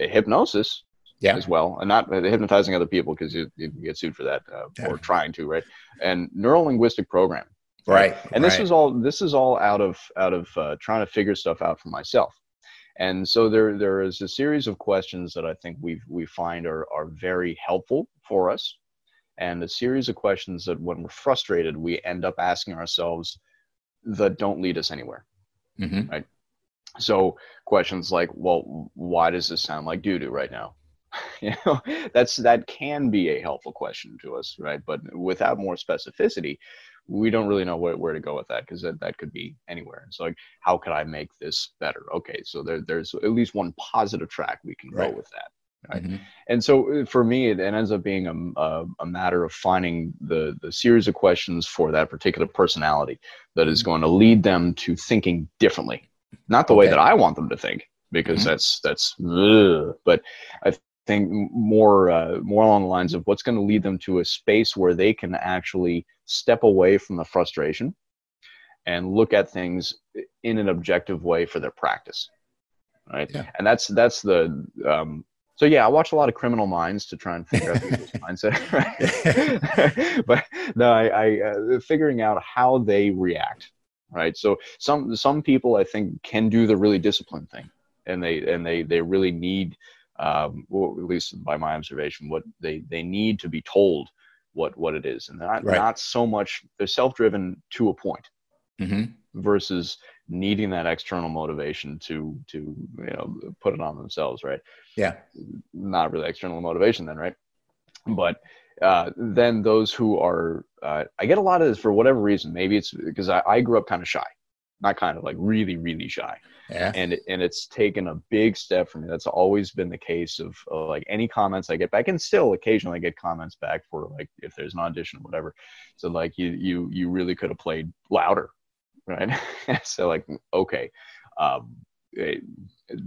Speaker 3: uh, hypnosis,
Speaker 1: Yeah.
Speaker 3: as well, and not uh, hypnotizing other people because you, you get sued for that uh,
Speaker 1: Yeah.
Speaker 3: or trying to, right? And neuro linguistic program,
Speaker 1: right
Speaker 3: and this
Speaker 1: right.
Speaker 3: was all this is all out of out of uh, trying to figure stuff out for myself. And so there there is a series of questions that I think we we find are are very helpful for us, and a series of questions that when we're frustrated we end up asking ourselves that don't lead us anywhere.
Speaker 1: Mhm.
Speaker 3: So questions like, well, why does this sound like doo doo right now? you know, that's that can be a helpful question to us, right? But without more specificity, we don't really know where, where to go with that because that, that could be anywhere. It's like, how could I make this better? Okay, so there, there's at least one positive track we can
Speaker 1: Right.
Speaker 3: go with that. Right.
Speaker 1: Mhm.
Speaker 3: And so uh, for me, it, it ends up being a, a, a matter of finding the, the series of questions for that particular personality that is going to lead them to thinking differently. Not the way that I want them to think, because
Speaker 1: Mhm.
Speaker 3: that's, that's, ugh. but I think more, uh, more along the lines of what's going to lead them to a space where they can actually step away from the frustration and look at things in an objective way for their practice. Right.
Speaker 1: Yeah.
Speaker 3: And that's, that's the, um, so yeah, I watch a lot of Criminal Minds to try and figure out people's mindset. Right? but no, I, I uh, figuring out how they react. Right. So some some people I think can do the really disciplined thing, and they and they they really need, um, well, at least by my observation, what they they need to be told what what it is, and not
Speaker 1: Right.
Speaker 3: not so much they're self driven to a point
Speaker 1: Mhm.
Speaker 3: versus needing that external motivation to to you know put it on themselves right?
Speaker 1: Yeah.
Speaker 3: Not really external motivation then right? But uh, then those who are uh, i get a lot of this for whatever reason. Maybe it's because i, I grew up kind of shy not kind of like really really shy.
Speaker 1: Yeah.
Speaker 3: And and it's taken a big step for me. That's always been the case of, of like any comments i get back and still occasionally get comments back for like if there's an audition or whatever. So like you you you really could have played louder right? So like okay um, it,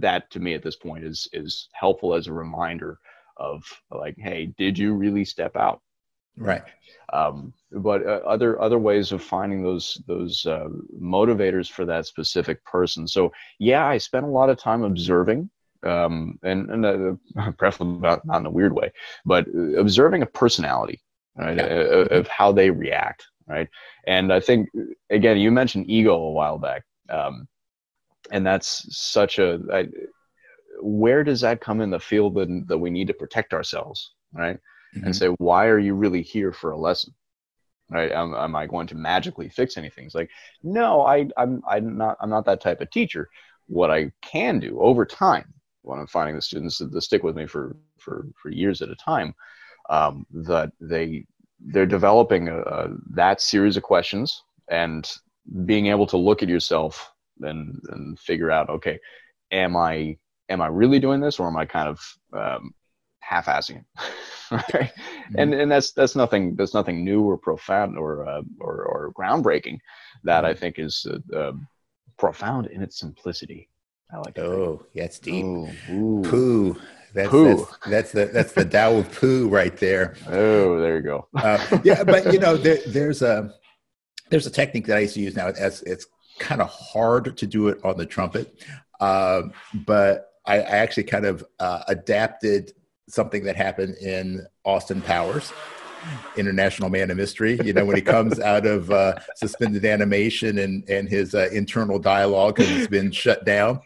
Speaker 3: that to me at this point is is helpful as a reminder of like hey did you really step out?
Speaker 1: Right.
Speaker 3: Um, but uh, other other ways of finding those those uh, motivators for that specific person. So yeah i spent a lot of time observing um, and, and uh, preferably not, not in a weird way but observing a personality right
Speaker 1: Yeah.
Speaker 3: uh, of how they react right? And i think again you mentioned ego a while back um, and that's such a I, where does that come in the field that, that we need to protect ourselves right?
Speaker 1: Mhm.
Speaker 3: and say why are you really here for a lesson right? Am, am i going to magically fix anything? It's like no i i'm i'm not i'm not that type of teacher. What i can do over time when i'm finding the students that, that stick with me for for for years at a time um, that they they're developing a, a, that series of questions and being able to look at yourself and and figure out okay am i am i really doing this or am i kind of um, half-assing it? Right? And and that's that's nothing that's nothing new or profound or uh, or, or groundbreaking that i think is uh, uh, profound in its simplicity. I like that.
Speaker 1: Oh that's deep.
Speaker 3: Ooh, ooh.
Speaker 1: poo that's,
Speaker 3: Poo.
Speaker 1: that's that's the that's the Tao of poo right there.
Speaker 3: oh there you go
Speaker 1: Uh, yeah, but you know, there, there's a there's a technique that I used to use now. It's it's kind of hard to do it on the trumpet, um, but I, I actually kind of uh, adapted something that happened in Austin Powers. International Man of Mystery. You know, when he comes out of uh, suspended animation and and his uh, internal dialogue has been shut down.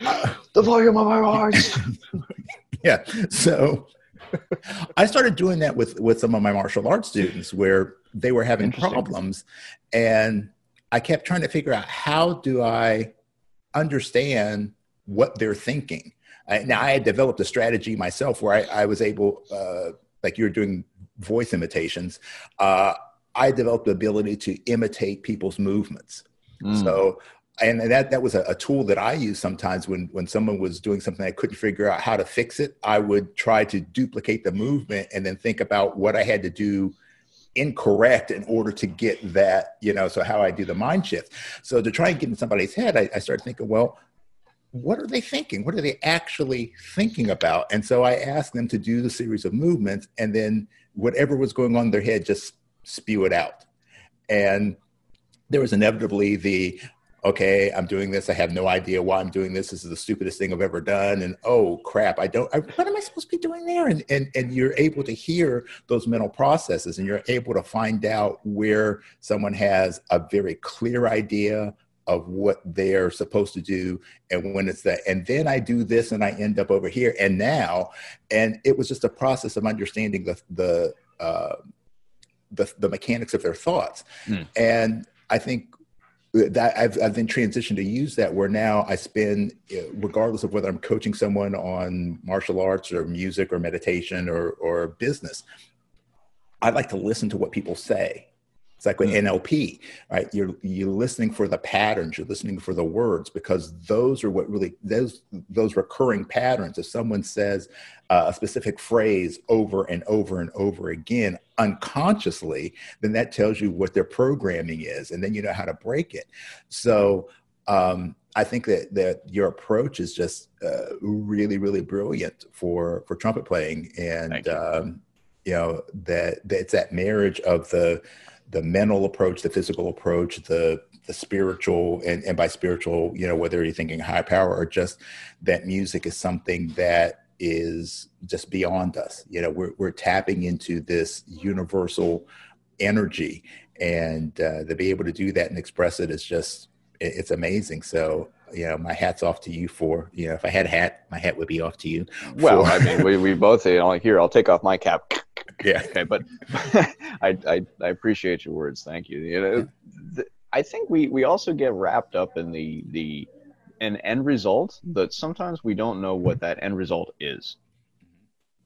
Speaker 3: the volume of our hearts
Speaker 1: yeah so i started doing that with with some of my martial arts students where they were having problems and i kept trying to figure out how do i understand what they're thinking. Now i had developed a strategy myself where i, I was able uh, like you're doing voice imitations uh, i developed the ability to imitate people's movements.
Speaker 3: Mm.
Speaker 1: so, and that that was a, a tool that I used sometimes when when someone was doing something I couldn't figure out how to fix it. I would try to duplicate the movement and then think about what I had to do incorrect in order to get that, you know, so how I do the mind shift. So to try and get in somebody's head, I, I started thinking, well, what are they thinking? What are they actually thinking about? And so I asked them to do the series of movements and then whatever was going on in their head, just spew it out. And there was inevitably the okay i'm doing this i have no idea why i'm doing this this is the stupidest thing i've ever done and oh crap i don't I, what am i supposed to be doing there and, and and you're able to hear those mental processes and you're able to find out where someone has a very clear idea of what they're supposed to do and when it's that and then i do this and i end up over here and now and it was just a process of understanding the the uh, the, the mechanics of their thoughts
Speaker 3: Hmm.
Speaker 1: and I think that I've, I've been transitioned to use that where now I spend, uh, regardless of whether I'm coaching someone on martial arts or music or meditation or, or business, I like to listen to what people say. It's like with NLP, right? You're you're listening for the patterns, you're listening for the words because those are what really those those recurring patterns. If someone says uh, a specific phrase over and over and over again unconsciously, then that tells you what their programming is, and then you know how to break it. So um, I think that that your approach is just uh, really really brilliant for for trumpet playing, and
Speaker 3: you.
Speaker 1: um, you know that, that it's that marriage of the the mental approach, the physical approach, the the spiritual, and, and by spiritual, you know, whether you're thinking high power or just that music is something that is just beyond us. You know, we're we're tapping into this universal energy, and uh, to be able to do that and express it is just it, it's amazing. So. You know, my hat's off to you for you know. If I had a hat, my hat would be off to you.
Speaker 3: well i mean we, we both say like here i'll take off my cap
Speaker 1: yeah,
Speaker 3: okay but I, I i appreciate your words. Thank you. You know th- I think we we also get wrapped up in the the an end result that sometimes we don't know what that end result is.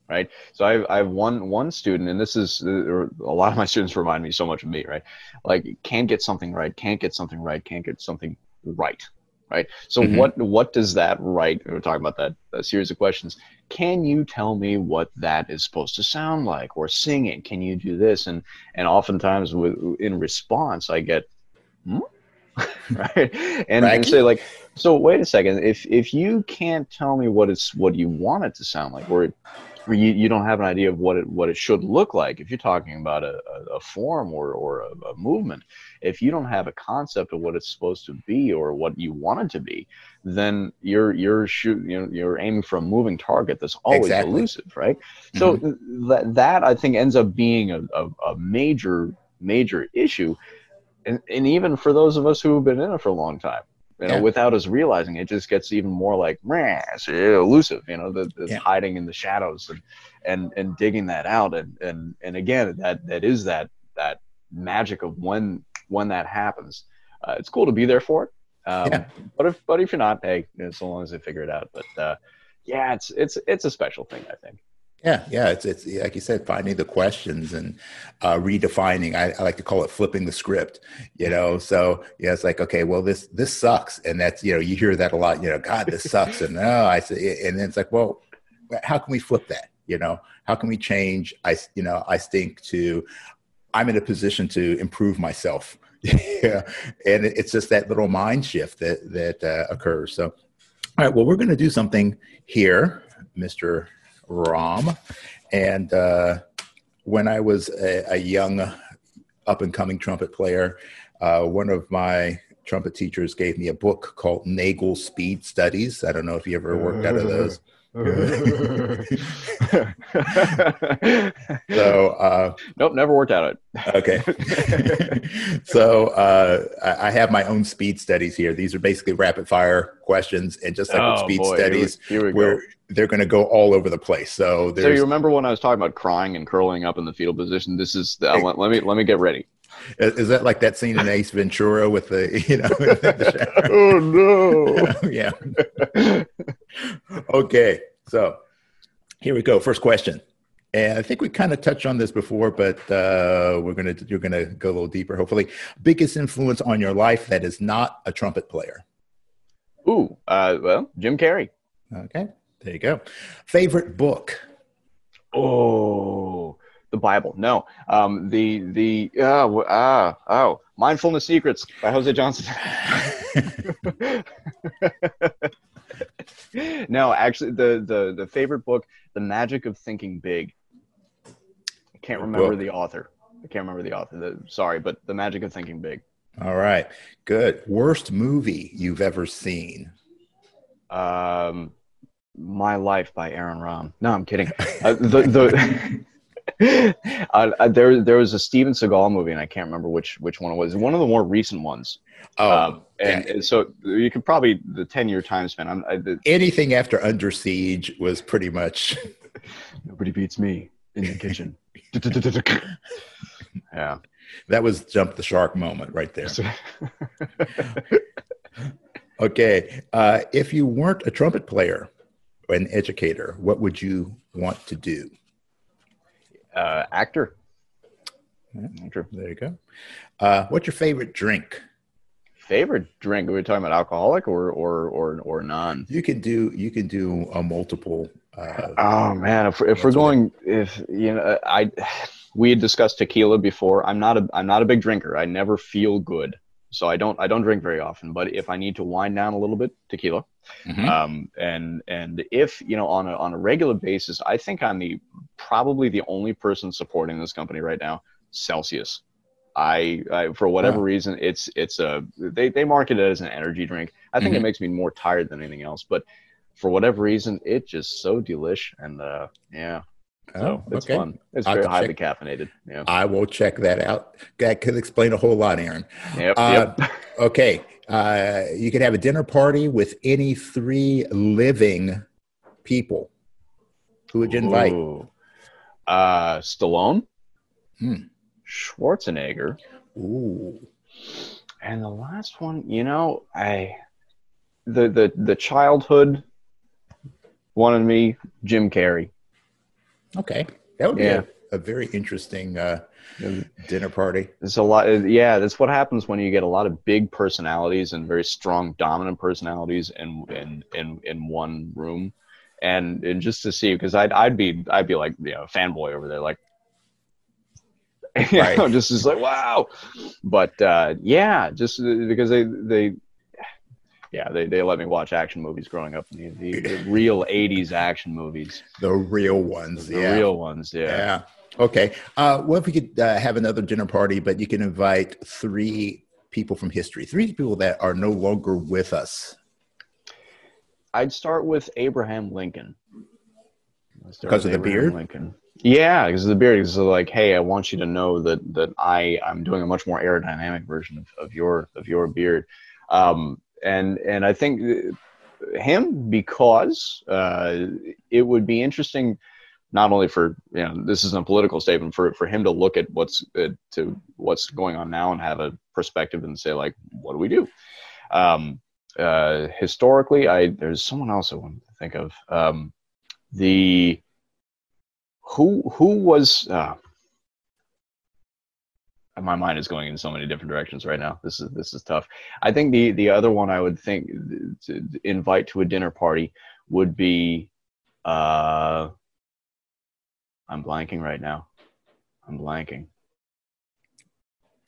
Speaker 3: Right? So i have, I have one one student and this is uh, a lot of my students remind me so much of me right? Like can't get something right can't get something right can't get something right right? So mm-hmm. what what does that right we're talking about that, that series of questions. Can you tell me what that is supposed to sound like or sing it can you do this? And and oftentimes with in response i get hmm? right? And, and say like so wait a second. If if you can't tell me what it's what you want it to sound like or or you, you don't have an idea of what it what it should look like if you're talking about a, a, a form or, or a, a, movement if you don't have a concept of what it's supposed to be or what you want it to be then you're you're shoot you know you're aiming for a moving target that's always exactly. elusive right mm-hmm. so that that i think ends up being a, a, a major major issue and, and even for those of us who have been in it for a long time you know, yeah. without us realizing it just gets even more like it's elusive, you know, the, the yeah. hiding in the shadows and, and, and digging that out. And, and, and again, that, that is that, that magic of when, when that happens. Uh, it's cool to be there for it. Um, yeah. but if, but if you're not, hey, you know, so long as they figure it out, but, uh, yeah, it's, it's, it's a special thing, I think.
Speaker 1: Yeah, yeah, it's it's like you said, finding the questions and uh, redefining. I, I, like to call it flipping the script. You know, so yeah, it's like okay, well this this sucks, and that's you know you hear that a lot. You know, God, this sucks, and no, I say, and then it's like, well, how can we flip that? You know, how can we change? I you know I stink to I'm in a position to improve myself. yeah, and it's just that little mind shift that that uh, occurs. So, all right, well, we're going to do something here, Mister Romm, And uh, when I was a, a young up and coming trumpet player, uh, one of my trumpet teachers gave me a book called Nagel Speed Studies. I don't know if you ever worked out of those. so uh,
Speaker 3: nope never worked out it.
Speaker 1: Okay. So uh, I, have my own speed studies here. These are basically rapid fire questions and just like oh, with speed boy, studies here we, here we where they're going to go all over the place. So
Speaker 3: so you remember when i was talking about crying and curling up in the fetal position? This is the, let, let me let me get ready
Speaker 1: is that like that scene in Ace Ventura with the, you know?
Speaker 3: The
Speaker 1: oh no! yeah. okay, so here we go. First question, and I think we kind of touched on this before, but uh, we're gonna you're gonna go a little deeper. Hopefully, biggest influence on your life that is not a trumpet player.
Speaker 3: Ooh, uh, well, Jim Carrey.
Speaker 1: Okay, there you go. Favorite book.
Speaker 3: Oh, the Bible. No, um, the the uh, uh, oh, Mindfulness Secrets by Jose Johnson. no, actually, the the the favorite book, The Magic of Thinking Big. I can't remember book. the author. I can't remember the author. The, sorry, but The Magic of Thinking Big.
Speaker 1: All right, good. Worst movie you've ever seen?
Speaker 3: Um, My Life by Aaron Romm. No, I'm kidding. Uh, the the uh, there, there was a Steven Seagal movie, and I can't remember which which one it was. One of the more recent ones. Oh, um, and, and, so you could probably the ten year time span. I'm, I, the,
Speaker 1: Anything after Under Siege was pretty much.
Speaker 3: Nobody beats me in the kitchen. yeah,
Speaker 1: that was jump the shark moment right there. okay, uh, if you weren't a trumpet player, an educator, what would you want to do?
Speaker 3: Uh, actor.
Speaker 1: actor. There you go. Uh, what's your favorite drink?
Speaker 3: Favorite drink? Are we talking about alcoholic or or or or non?
Speaker 1: You can do you can do a multiple.
Speaker 3: Uh, oh man, if, if we're going, if you know, I we had discussed tequila before. I'm not a I'm not a big drinker. I never feel good, so I don't I don't drink very often. But if I need to wind down a little bit, tequila. Mm-hmm. Um, and and if you know on a on a regular basis, I think I'm the probably the only person supporting this company right now. Celsius. I, I for whatever reason, it's it's a they they market it as an energy drink. I think mm-hmm. it makes me more tired than anything else, but for whatever reason, it just so delish and uh, yeah. Oh, so it's okay. fun. It's very highly check, caffeinated. Yeah.
Speaker 1: I will check that out. That could explain a whole lot, Aaron.
Speaker 3: Yep. Uh,
Speaker 1: yep. okay. Uh, you could have a dinner party with any three living people. Who would you invite? Ooh.
Speaker 3: Uh, Stallone, hmm. Schwarzenegger,
Speaker 1: Ooh.
Speaker 3: And the last one, you know, I the the the childhood wanted me Jim Carrey.
Speaker 1: Okay, that would be
Speaker 3: Yeah.
Speaker 1: a, a very interesting uh, dinner party.
Speaker 3: It's a lot. Yeah, that's what happens when you get a lot of big personalities and very strong, dominant personalities in in in, in one room, and and just to see because I'd I'd be I'd be like you know fanboy over there like. You
Speaker 1: Right.
Speaker 3: know, just is like wow, but uh, yeah, just because they they yeah they, they let me watch action movies growing up, the, the, the real '80s action movies,
Speaker 1: The real ones,
Speaker 3: the
Speaker 1: yeah.
Speaker 3: real ones, yeah.
Speaker 1: Yeah. Okay. Uh, what if we could uh, have another dinner party, but you can invite three people from history, three people that are no longer with us
Speaker 3: I'd start with Abraham Lincoln.
Speaker 1: Because of the beard?
Speaker 3: Lincoln. Yeah, because of the beard. Because like, hey, I want you to know that that I I'm doing a much more aerodynamic version of, of your of your beard, um, and and I think uh, him because uh, it would be interesting. Not only for you know this isn't a political statement for for him to look at what's uh, to what's going on now and have a perspective and say like what do we do, um, uh, historically, I there's someone else I want to think of. Um, the who who was uh, my mind is going in so many different directions right now. This is this is tough. I think the the other one I would think to invite to a dinner party would be. Uh, I'm blanking right now. I'm blanking.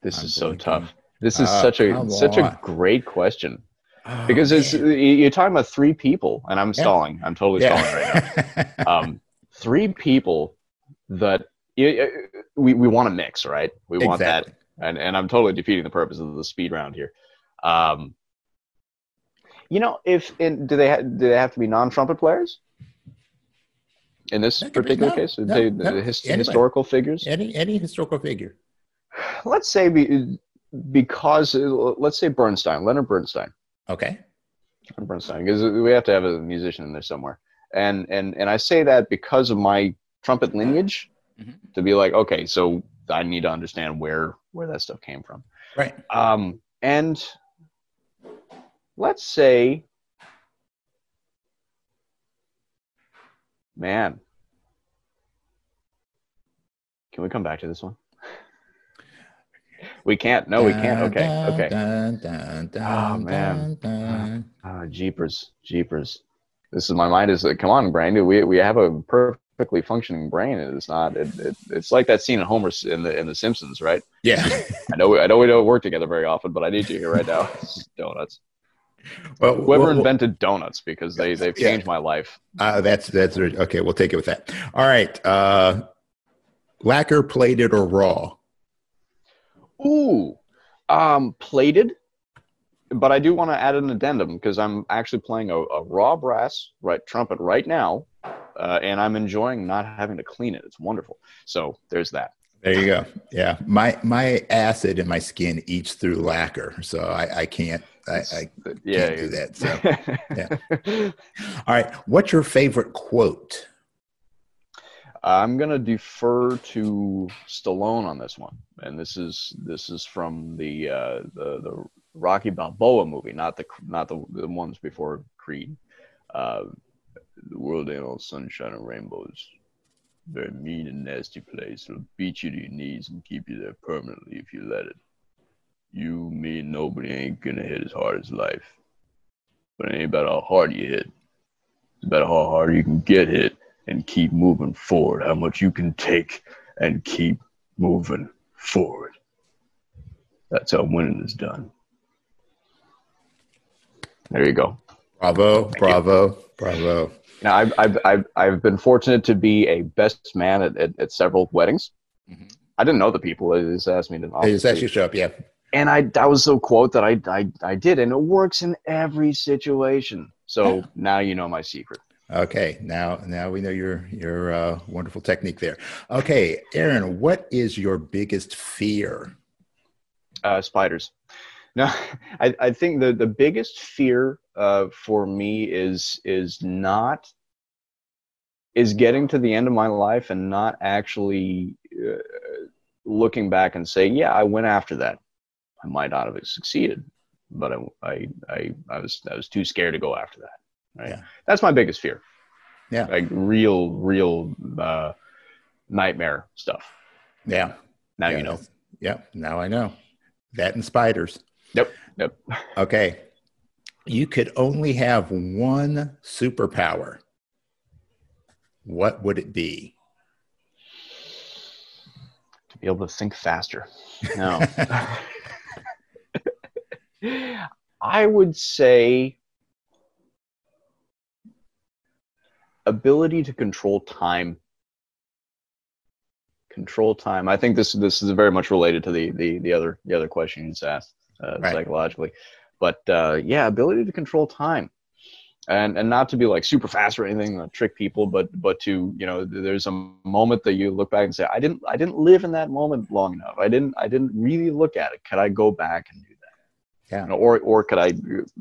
Speaker 3: This
Speaker 1: I'm
Speaker 3: is so tough. This is
Speaker 1: Ah,
Speaker 3: such a such a great question
Speaker 1: Oh,
Speaker 3: because it's
Speaker 1: man.
Speaker 3: you- you're talking about three people, and I'm
Speaker 1: Yeah.
Speaker 3: stalling. I'm totally stalling right now. Um, three people that y- y- we we want a mix, right? We want that, and and I'm totally defeating the purpose of the speed round here. Um, you know, if in, do they ha- do they have to be non-trumpet players? In this
Speaker 1: That could be-
Speaker 3: particular
Speaker 1: no,
Speaker 3: case,
Speaker 1: no,
Speaker 3: They-
Speaker 1: no,
Speaker 3: the his- historical figures.
Speaker 1: Any any historical figure.
Speaker 3: Let's say be, because let's say Bernstein, Leonard Bernstein.
Speaker 1: Okay.
Speaker 3: Leonard Bernstein because we have to have a musician in there somewhere. And and and I say that because of my trumpet lineage
Speaker 1: Mhm.
Speaker 3: to be like, okay, so I need to understand where where that stuff came from.
Speaker 1: Right.
Speaker 3: Um, and let's say, man, can we come back to this one? We can't. No, we can't. Okay. Okay. Oh, man. Ah, jeepers, jeepers. This is my mind is like, come on, brain. We we have a perfectly functioning brain, and it's not. It, it, it's like that scene in Homer in the in the Simpsons, right?
Speaker 1: Yeah.
Speaker 3: I know we, I know we don't work together very often, but I need you here right now. donuts.
Speaker 1: well,
Speaker 3: Whoever
Speaker 1: well,
Speaker 3: invented donuts because they they've
Speaker 1: Yeah.
Speaker 3: changed my life.
Speaker 1: Uh, that's that's okay. We'll take it with that. All right. Uh, lacquer, plated, or raw?
Speaker 3: Ooh, um, plated. But I do want to add an addendum because I'm actually playing a, a raw brass right trumpet right now, uh, and I'm enjoying not having to clean it. It's wonderful. So there's that.
Speaker 1: There you go. Yeah, my my acid in my skin eats through lacquer, so I, I can't I, I
Speaker 3: yeah,
Speaker 1: can't do that. So all right. What's your favorite quote?
Speaker 3: I'm gonna defer to Stallone on this one, and this is this is from the uh, the the Rocky Balboa movie, not the not the, the ones before Creed. Uh, the world ain't all sunshine and rainbows. Very mean and nasty place. It'll beat you to your knees and keep you there permanently if you let it. You, me, and nobody ain't gonna hit as hard as life. But it ain't about how hard you hit. It's about how hard you can get hit and keep moving forward. How much you can take and keep moving forward. That's how winning is done. There you go.
Speaker 1: Bravo, bravo, bravo.
Speaker 3: Now, I've, I've, I've, I've been fortunate to be a best man at, at, at several weddings.
Speaker 1: Mhm.
Speaker 3: I didn't know the people. They just asked me to.
Speaker 1: Hey, just actually show up. Yeah.
Speaker 3: and I that was the quote that I, I I did, and it works in every situation. So
Speaker 1: Yeah.
Speaker 3: now you know my secret.
Speaker 1: Okay. Now now we know your your uh, wonderful technique there. Okay, Aaron, what is your biggest fear?
Speaker 3: Uh, spiders. No, I, I think the, the biggest fear uh, for me is is not is getting to the end of my life and not actually uh, looking back and saying, yeah, I went after that. I might not have succeeded, but I, I, I, I was, I was too scared to go after that. Right.
Speaker 1: Yeah.
Speaker 3: That's my biggest fear.
Speaker 1: Yeah.
Speaker 3: Like real, real uh, nightmare stuff.
Speaker 1: Yeah.
Speaker 3: Now
Speaker 1: Yeah,
Speaker 3: you know.
Speaker 1: Yeah. Now I know that and spiders.
Speaker 3: Yep. Nope.
Speaker 1: Okay. You could only have one superpower. What would it be?
Speaker 3: To be able to think faster. No. I would say ability to control time. Control time. I think this this is very much related to the the the other the other question you just asked uh,
Speaker 1: Right.
Speaker 3: psychologically, but uh, yeah, ability to control time, and and not to be like super fast or anything, uh, trick people, but but to you know, there's a moment that you look back and say, I didn't I didn't live in that moment long enough. I didn't I didn't really look at it. Could I go back and do that?
Speaker 1: Yeah.
Speaker 3: You know, or or could I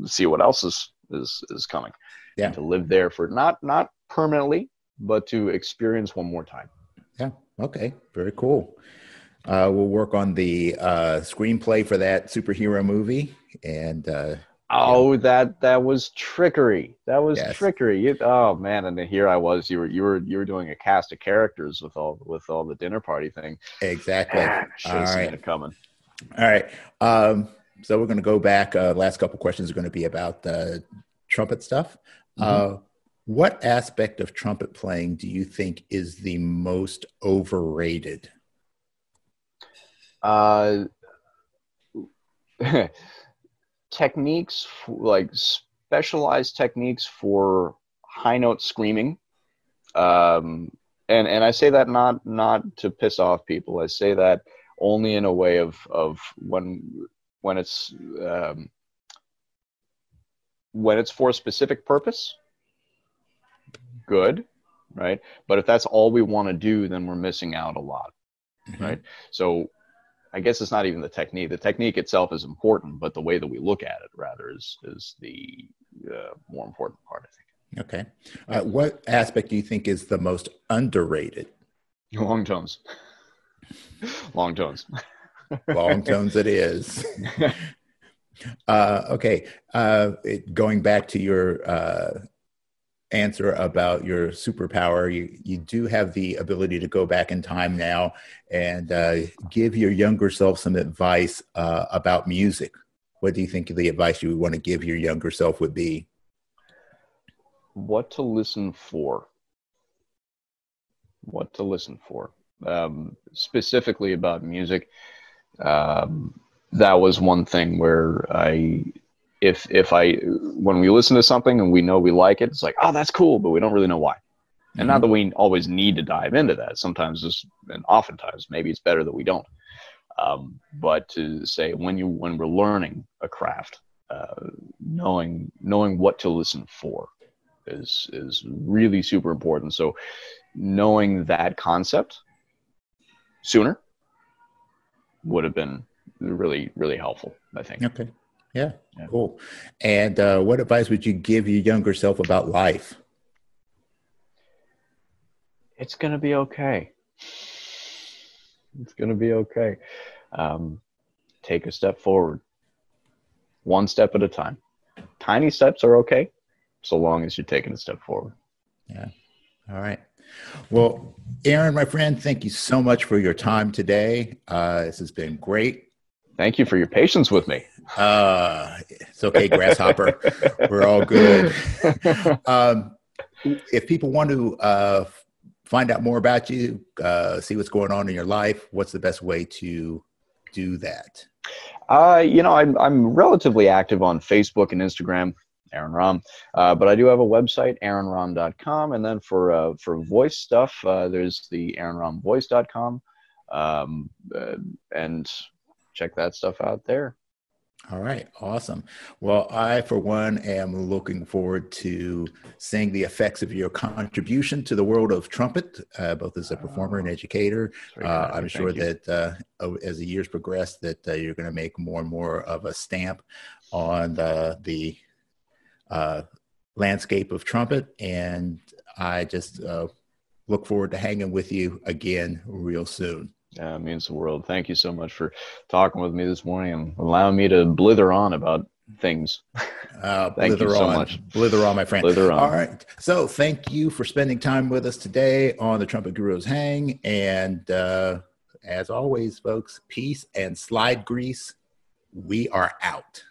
Speaker 3: see what else is is is coming?
Speaker 1: Yeah.
Speaker 3: To live there for not not permanently, but to experience one more time.
Speaker 1: Yeah. Okay. Very cool. Uh, we'll work on the uh, screenplay for that superhero movie, and uh,
Speaker 3: Oh, that that was trickery. That was
Speaker 1: Yes.
Speaker 3: trickery. You, oh man, and here I was. You were you were you were doing a cast of characters with all with all the dinner party thing.
Speaker 1: exactly.
Speaker 3: Should
Speaker 1: All right.
Speaker 3: it coming.
Speaker 1: All right. Um, so we're going to go back. Uh, last couple questions are going to be about the trumpet stuff. Uh, what aspect of trumpet playing do you think is the most overrated?
Speaker 3: Uh, techniques like specialized techniques for high note screaming. Um, and and I say that not not to piss off people. I say that only in a way of of when when it's um, when it's for a specific purpose. Good, right? But if that's all we want to do, then we're missing out a lot right? So I guess it's not even the technique. The technique itself is important, but the way that we look at it rather is is the uh, more important part. I think.
Speaker 1: Okay. Uh, what aspect do you think is the most underrated?
Speaker 3: Long tones. Long tones.
Speaker 1: Long tones it is. Uh, okay. Uh, it, going back to your uh, answer about your superpower, you, you do have the ability to go back in time now and uh, give your younger self some advice uh, about music. What do you think the advice you would want to give your younger self would be?
Speaker 3: what to listen for. What to listen for. Um, specifically about music, um, that was one thing where I, if if I, when we listen to something and we know we like it, it's like, oh, that's cool, but we don't really know why. And not that we always need to dive into that. Sometimes, just and oftentimes, maybe it's better that we don't. Um, but to say when you when we're learning a craft, uh, knowing knowing what to listen for is is really super important. So knowing that concept sooner would have been really really helpful. I think.
Speaker 1: Okay. Yeah.
Speaker 3: Yeah.
Speaker 1: Cool. And uh, what advice would you give your younger self about life?
Speaker 3: It's gonna be okay. It's gonna be okay. Um, take a step forward, one step at a time. Tiny steps are okay, so long as you're taking a step forward. Yeah.
Speaker 1: All right. Well, Aaron, my friend, thank you so much for your time today. Uh, this has been great.
Speaker 3: Thank you for your patience with me.
Speaker 1: Uh, it's okay, Grasshopper. We're all good. Um, if people want to uh, find out more about you, uh, see what's going on in your life, what's the best way to do that?
Speaker 3: Uh, you know, I'm I'm relatively active on Facebook and Instagram, Aaron Romm. Uh, but I do have a website, aaronromm.com, and then for uh, for voice stuff, uh, there's the aaronrommvoice.com, um, uh, and check that stuff out there.
Speaker 1: All right, awesome. Well, I, for one, am looking forward to seeing the effects of your contribution to the world of trumpet, uh, both as a performer and educator. Uh. I'm sure that uh, as the years progress, that uh, you're going to make more and more of a stamp on the, the uh, landscape of trumpet, and I just uh, look forward to hanging with you again real soon.
Speaker 3: Yeah, it means the world. Thank you so much for talking with me this morning and allowing me to blither on about things.
Speaker 1: Uh,
Speaker 3: thank you so
Speaker 1: on.
Speaker 3: much.
Speaker 1: Blither on, my friend.
Speaker 3: Blither on.
Speaker 1: All right. So thank you for spending time with us today on the Trumpet Gurus Hang. And uh, as always, folks, peace and slide grease. We are out.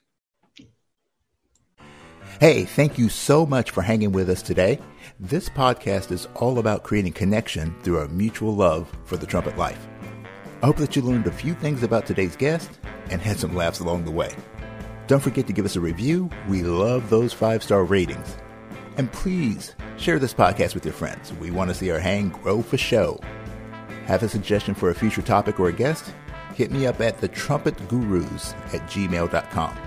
Speaker 1: Hey, thank you so much for hanging with us today. This podcast is all about creating connection through our mutual love for the trumpet life. I hope that you learned a few things about today's guest and had some laughs along the way. Don't forget to give us a review. We love those five star ratings. And please share this podcast with your friends. We want to see our hang grow for show. Have a suggestion for a future topic or a guest? Hit me up at thetrumpetgurus at gmail.com.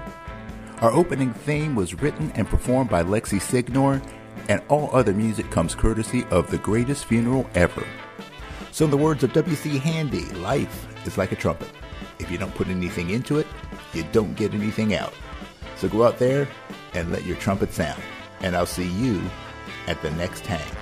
Speaker 1: Our opening theme was written and performed by Lexi Signor, and all other music comes courtesy of The Greatest Funeral Ever. So, in the words of W.C. Handy, life is like a trumpet. If you don't put anything into it, you don't get anything out. So go out there and let your trumpet sound. And I'll see you at the next hang.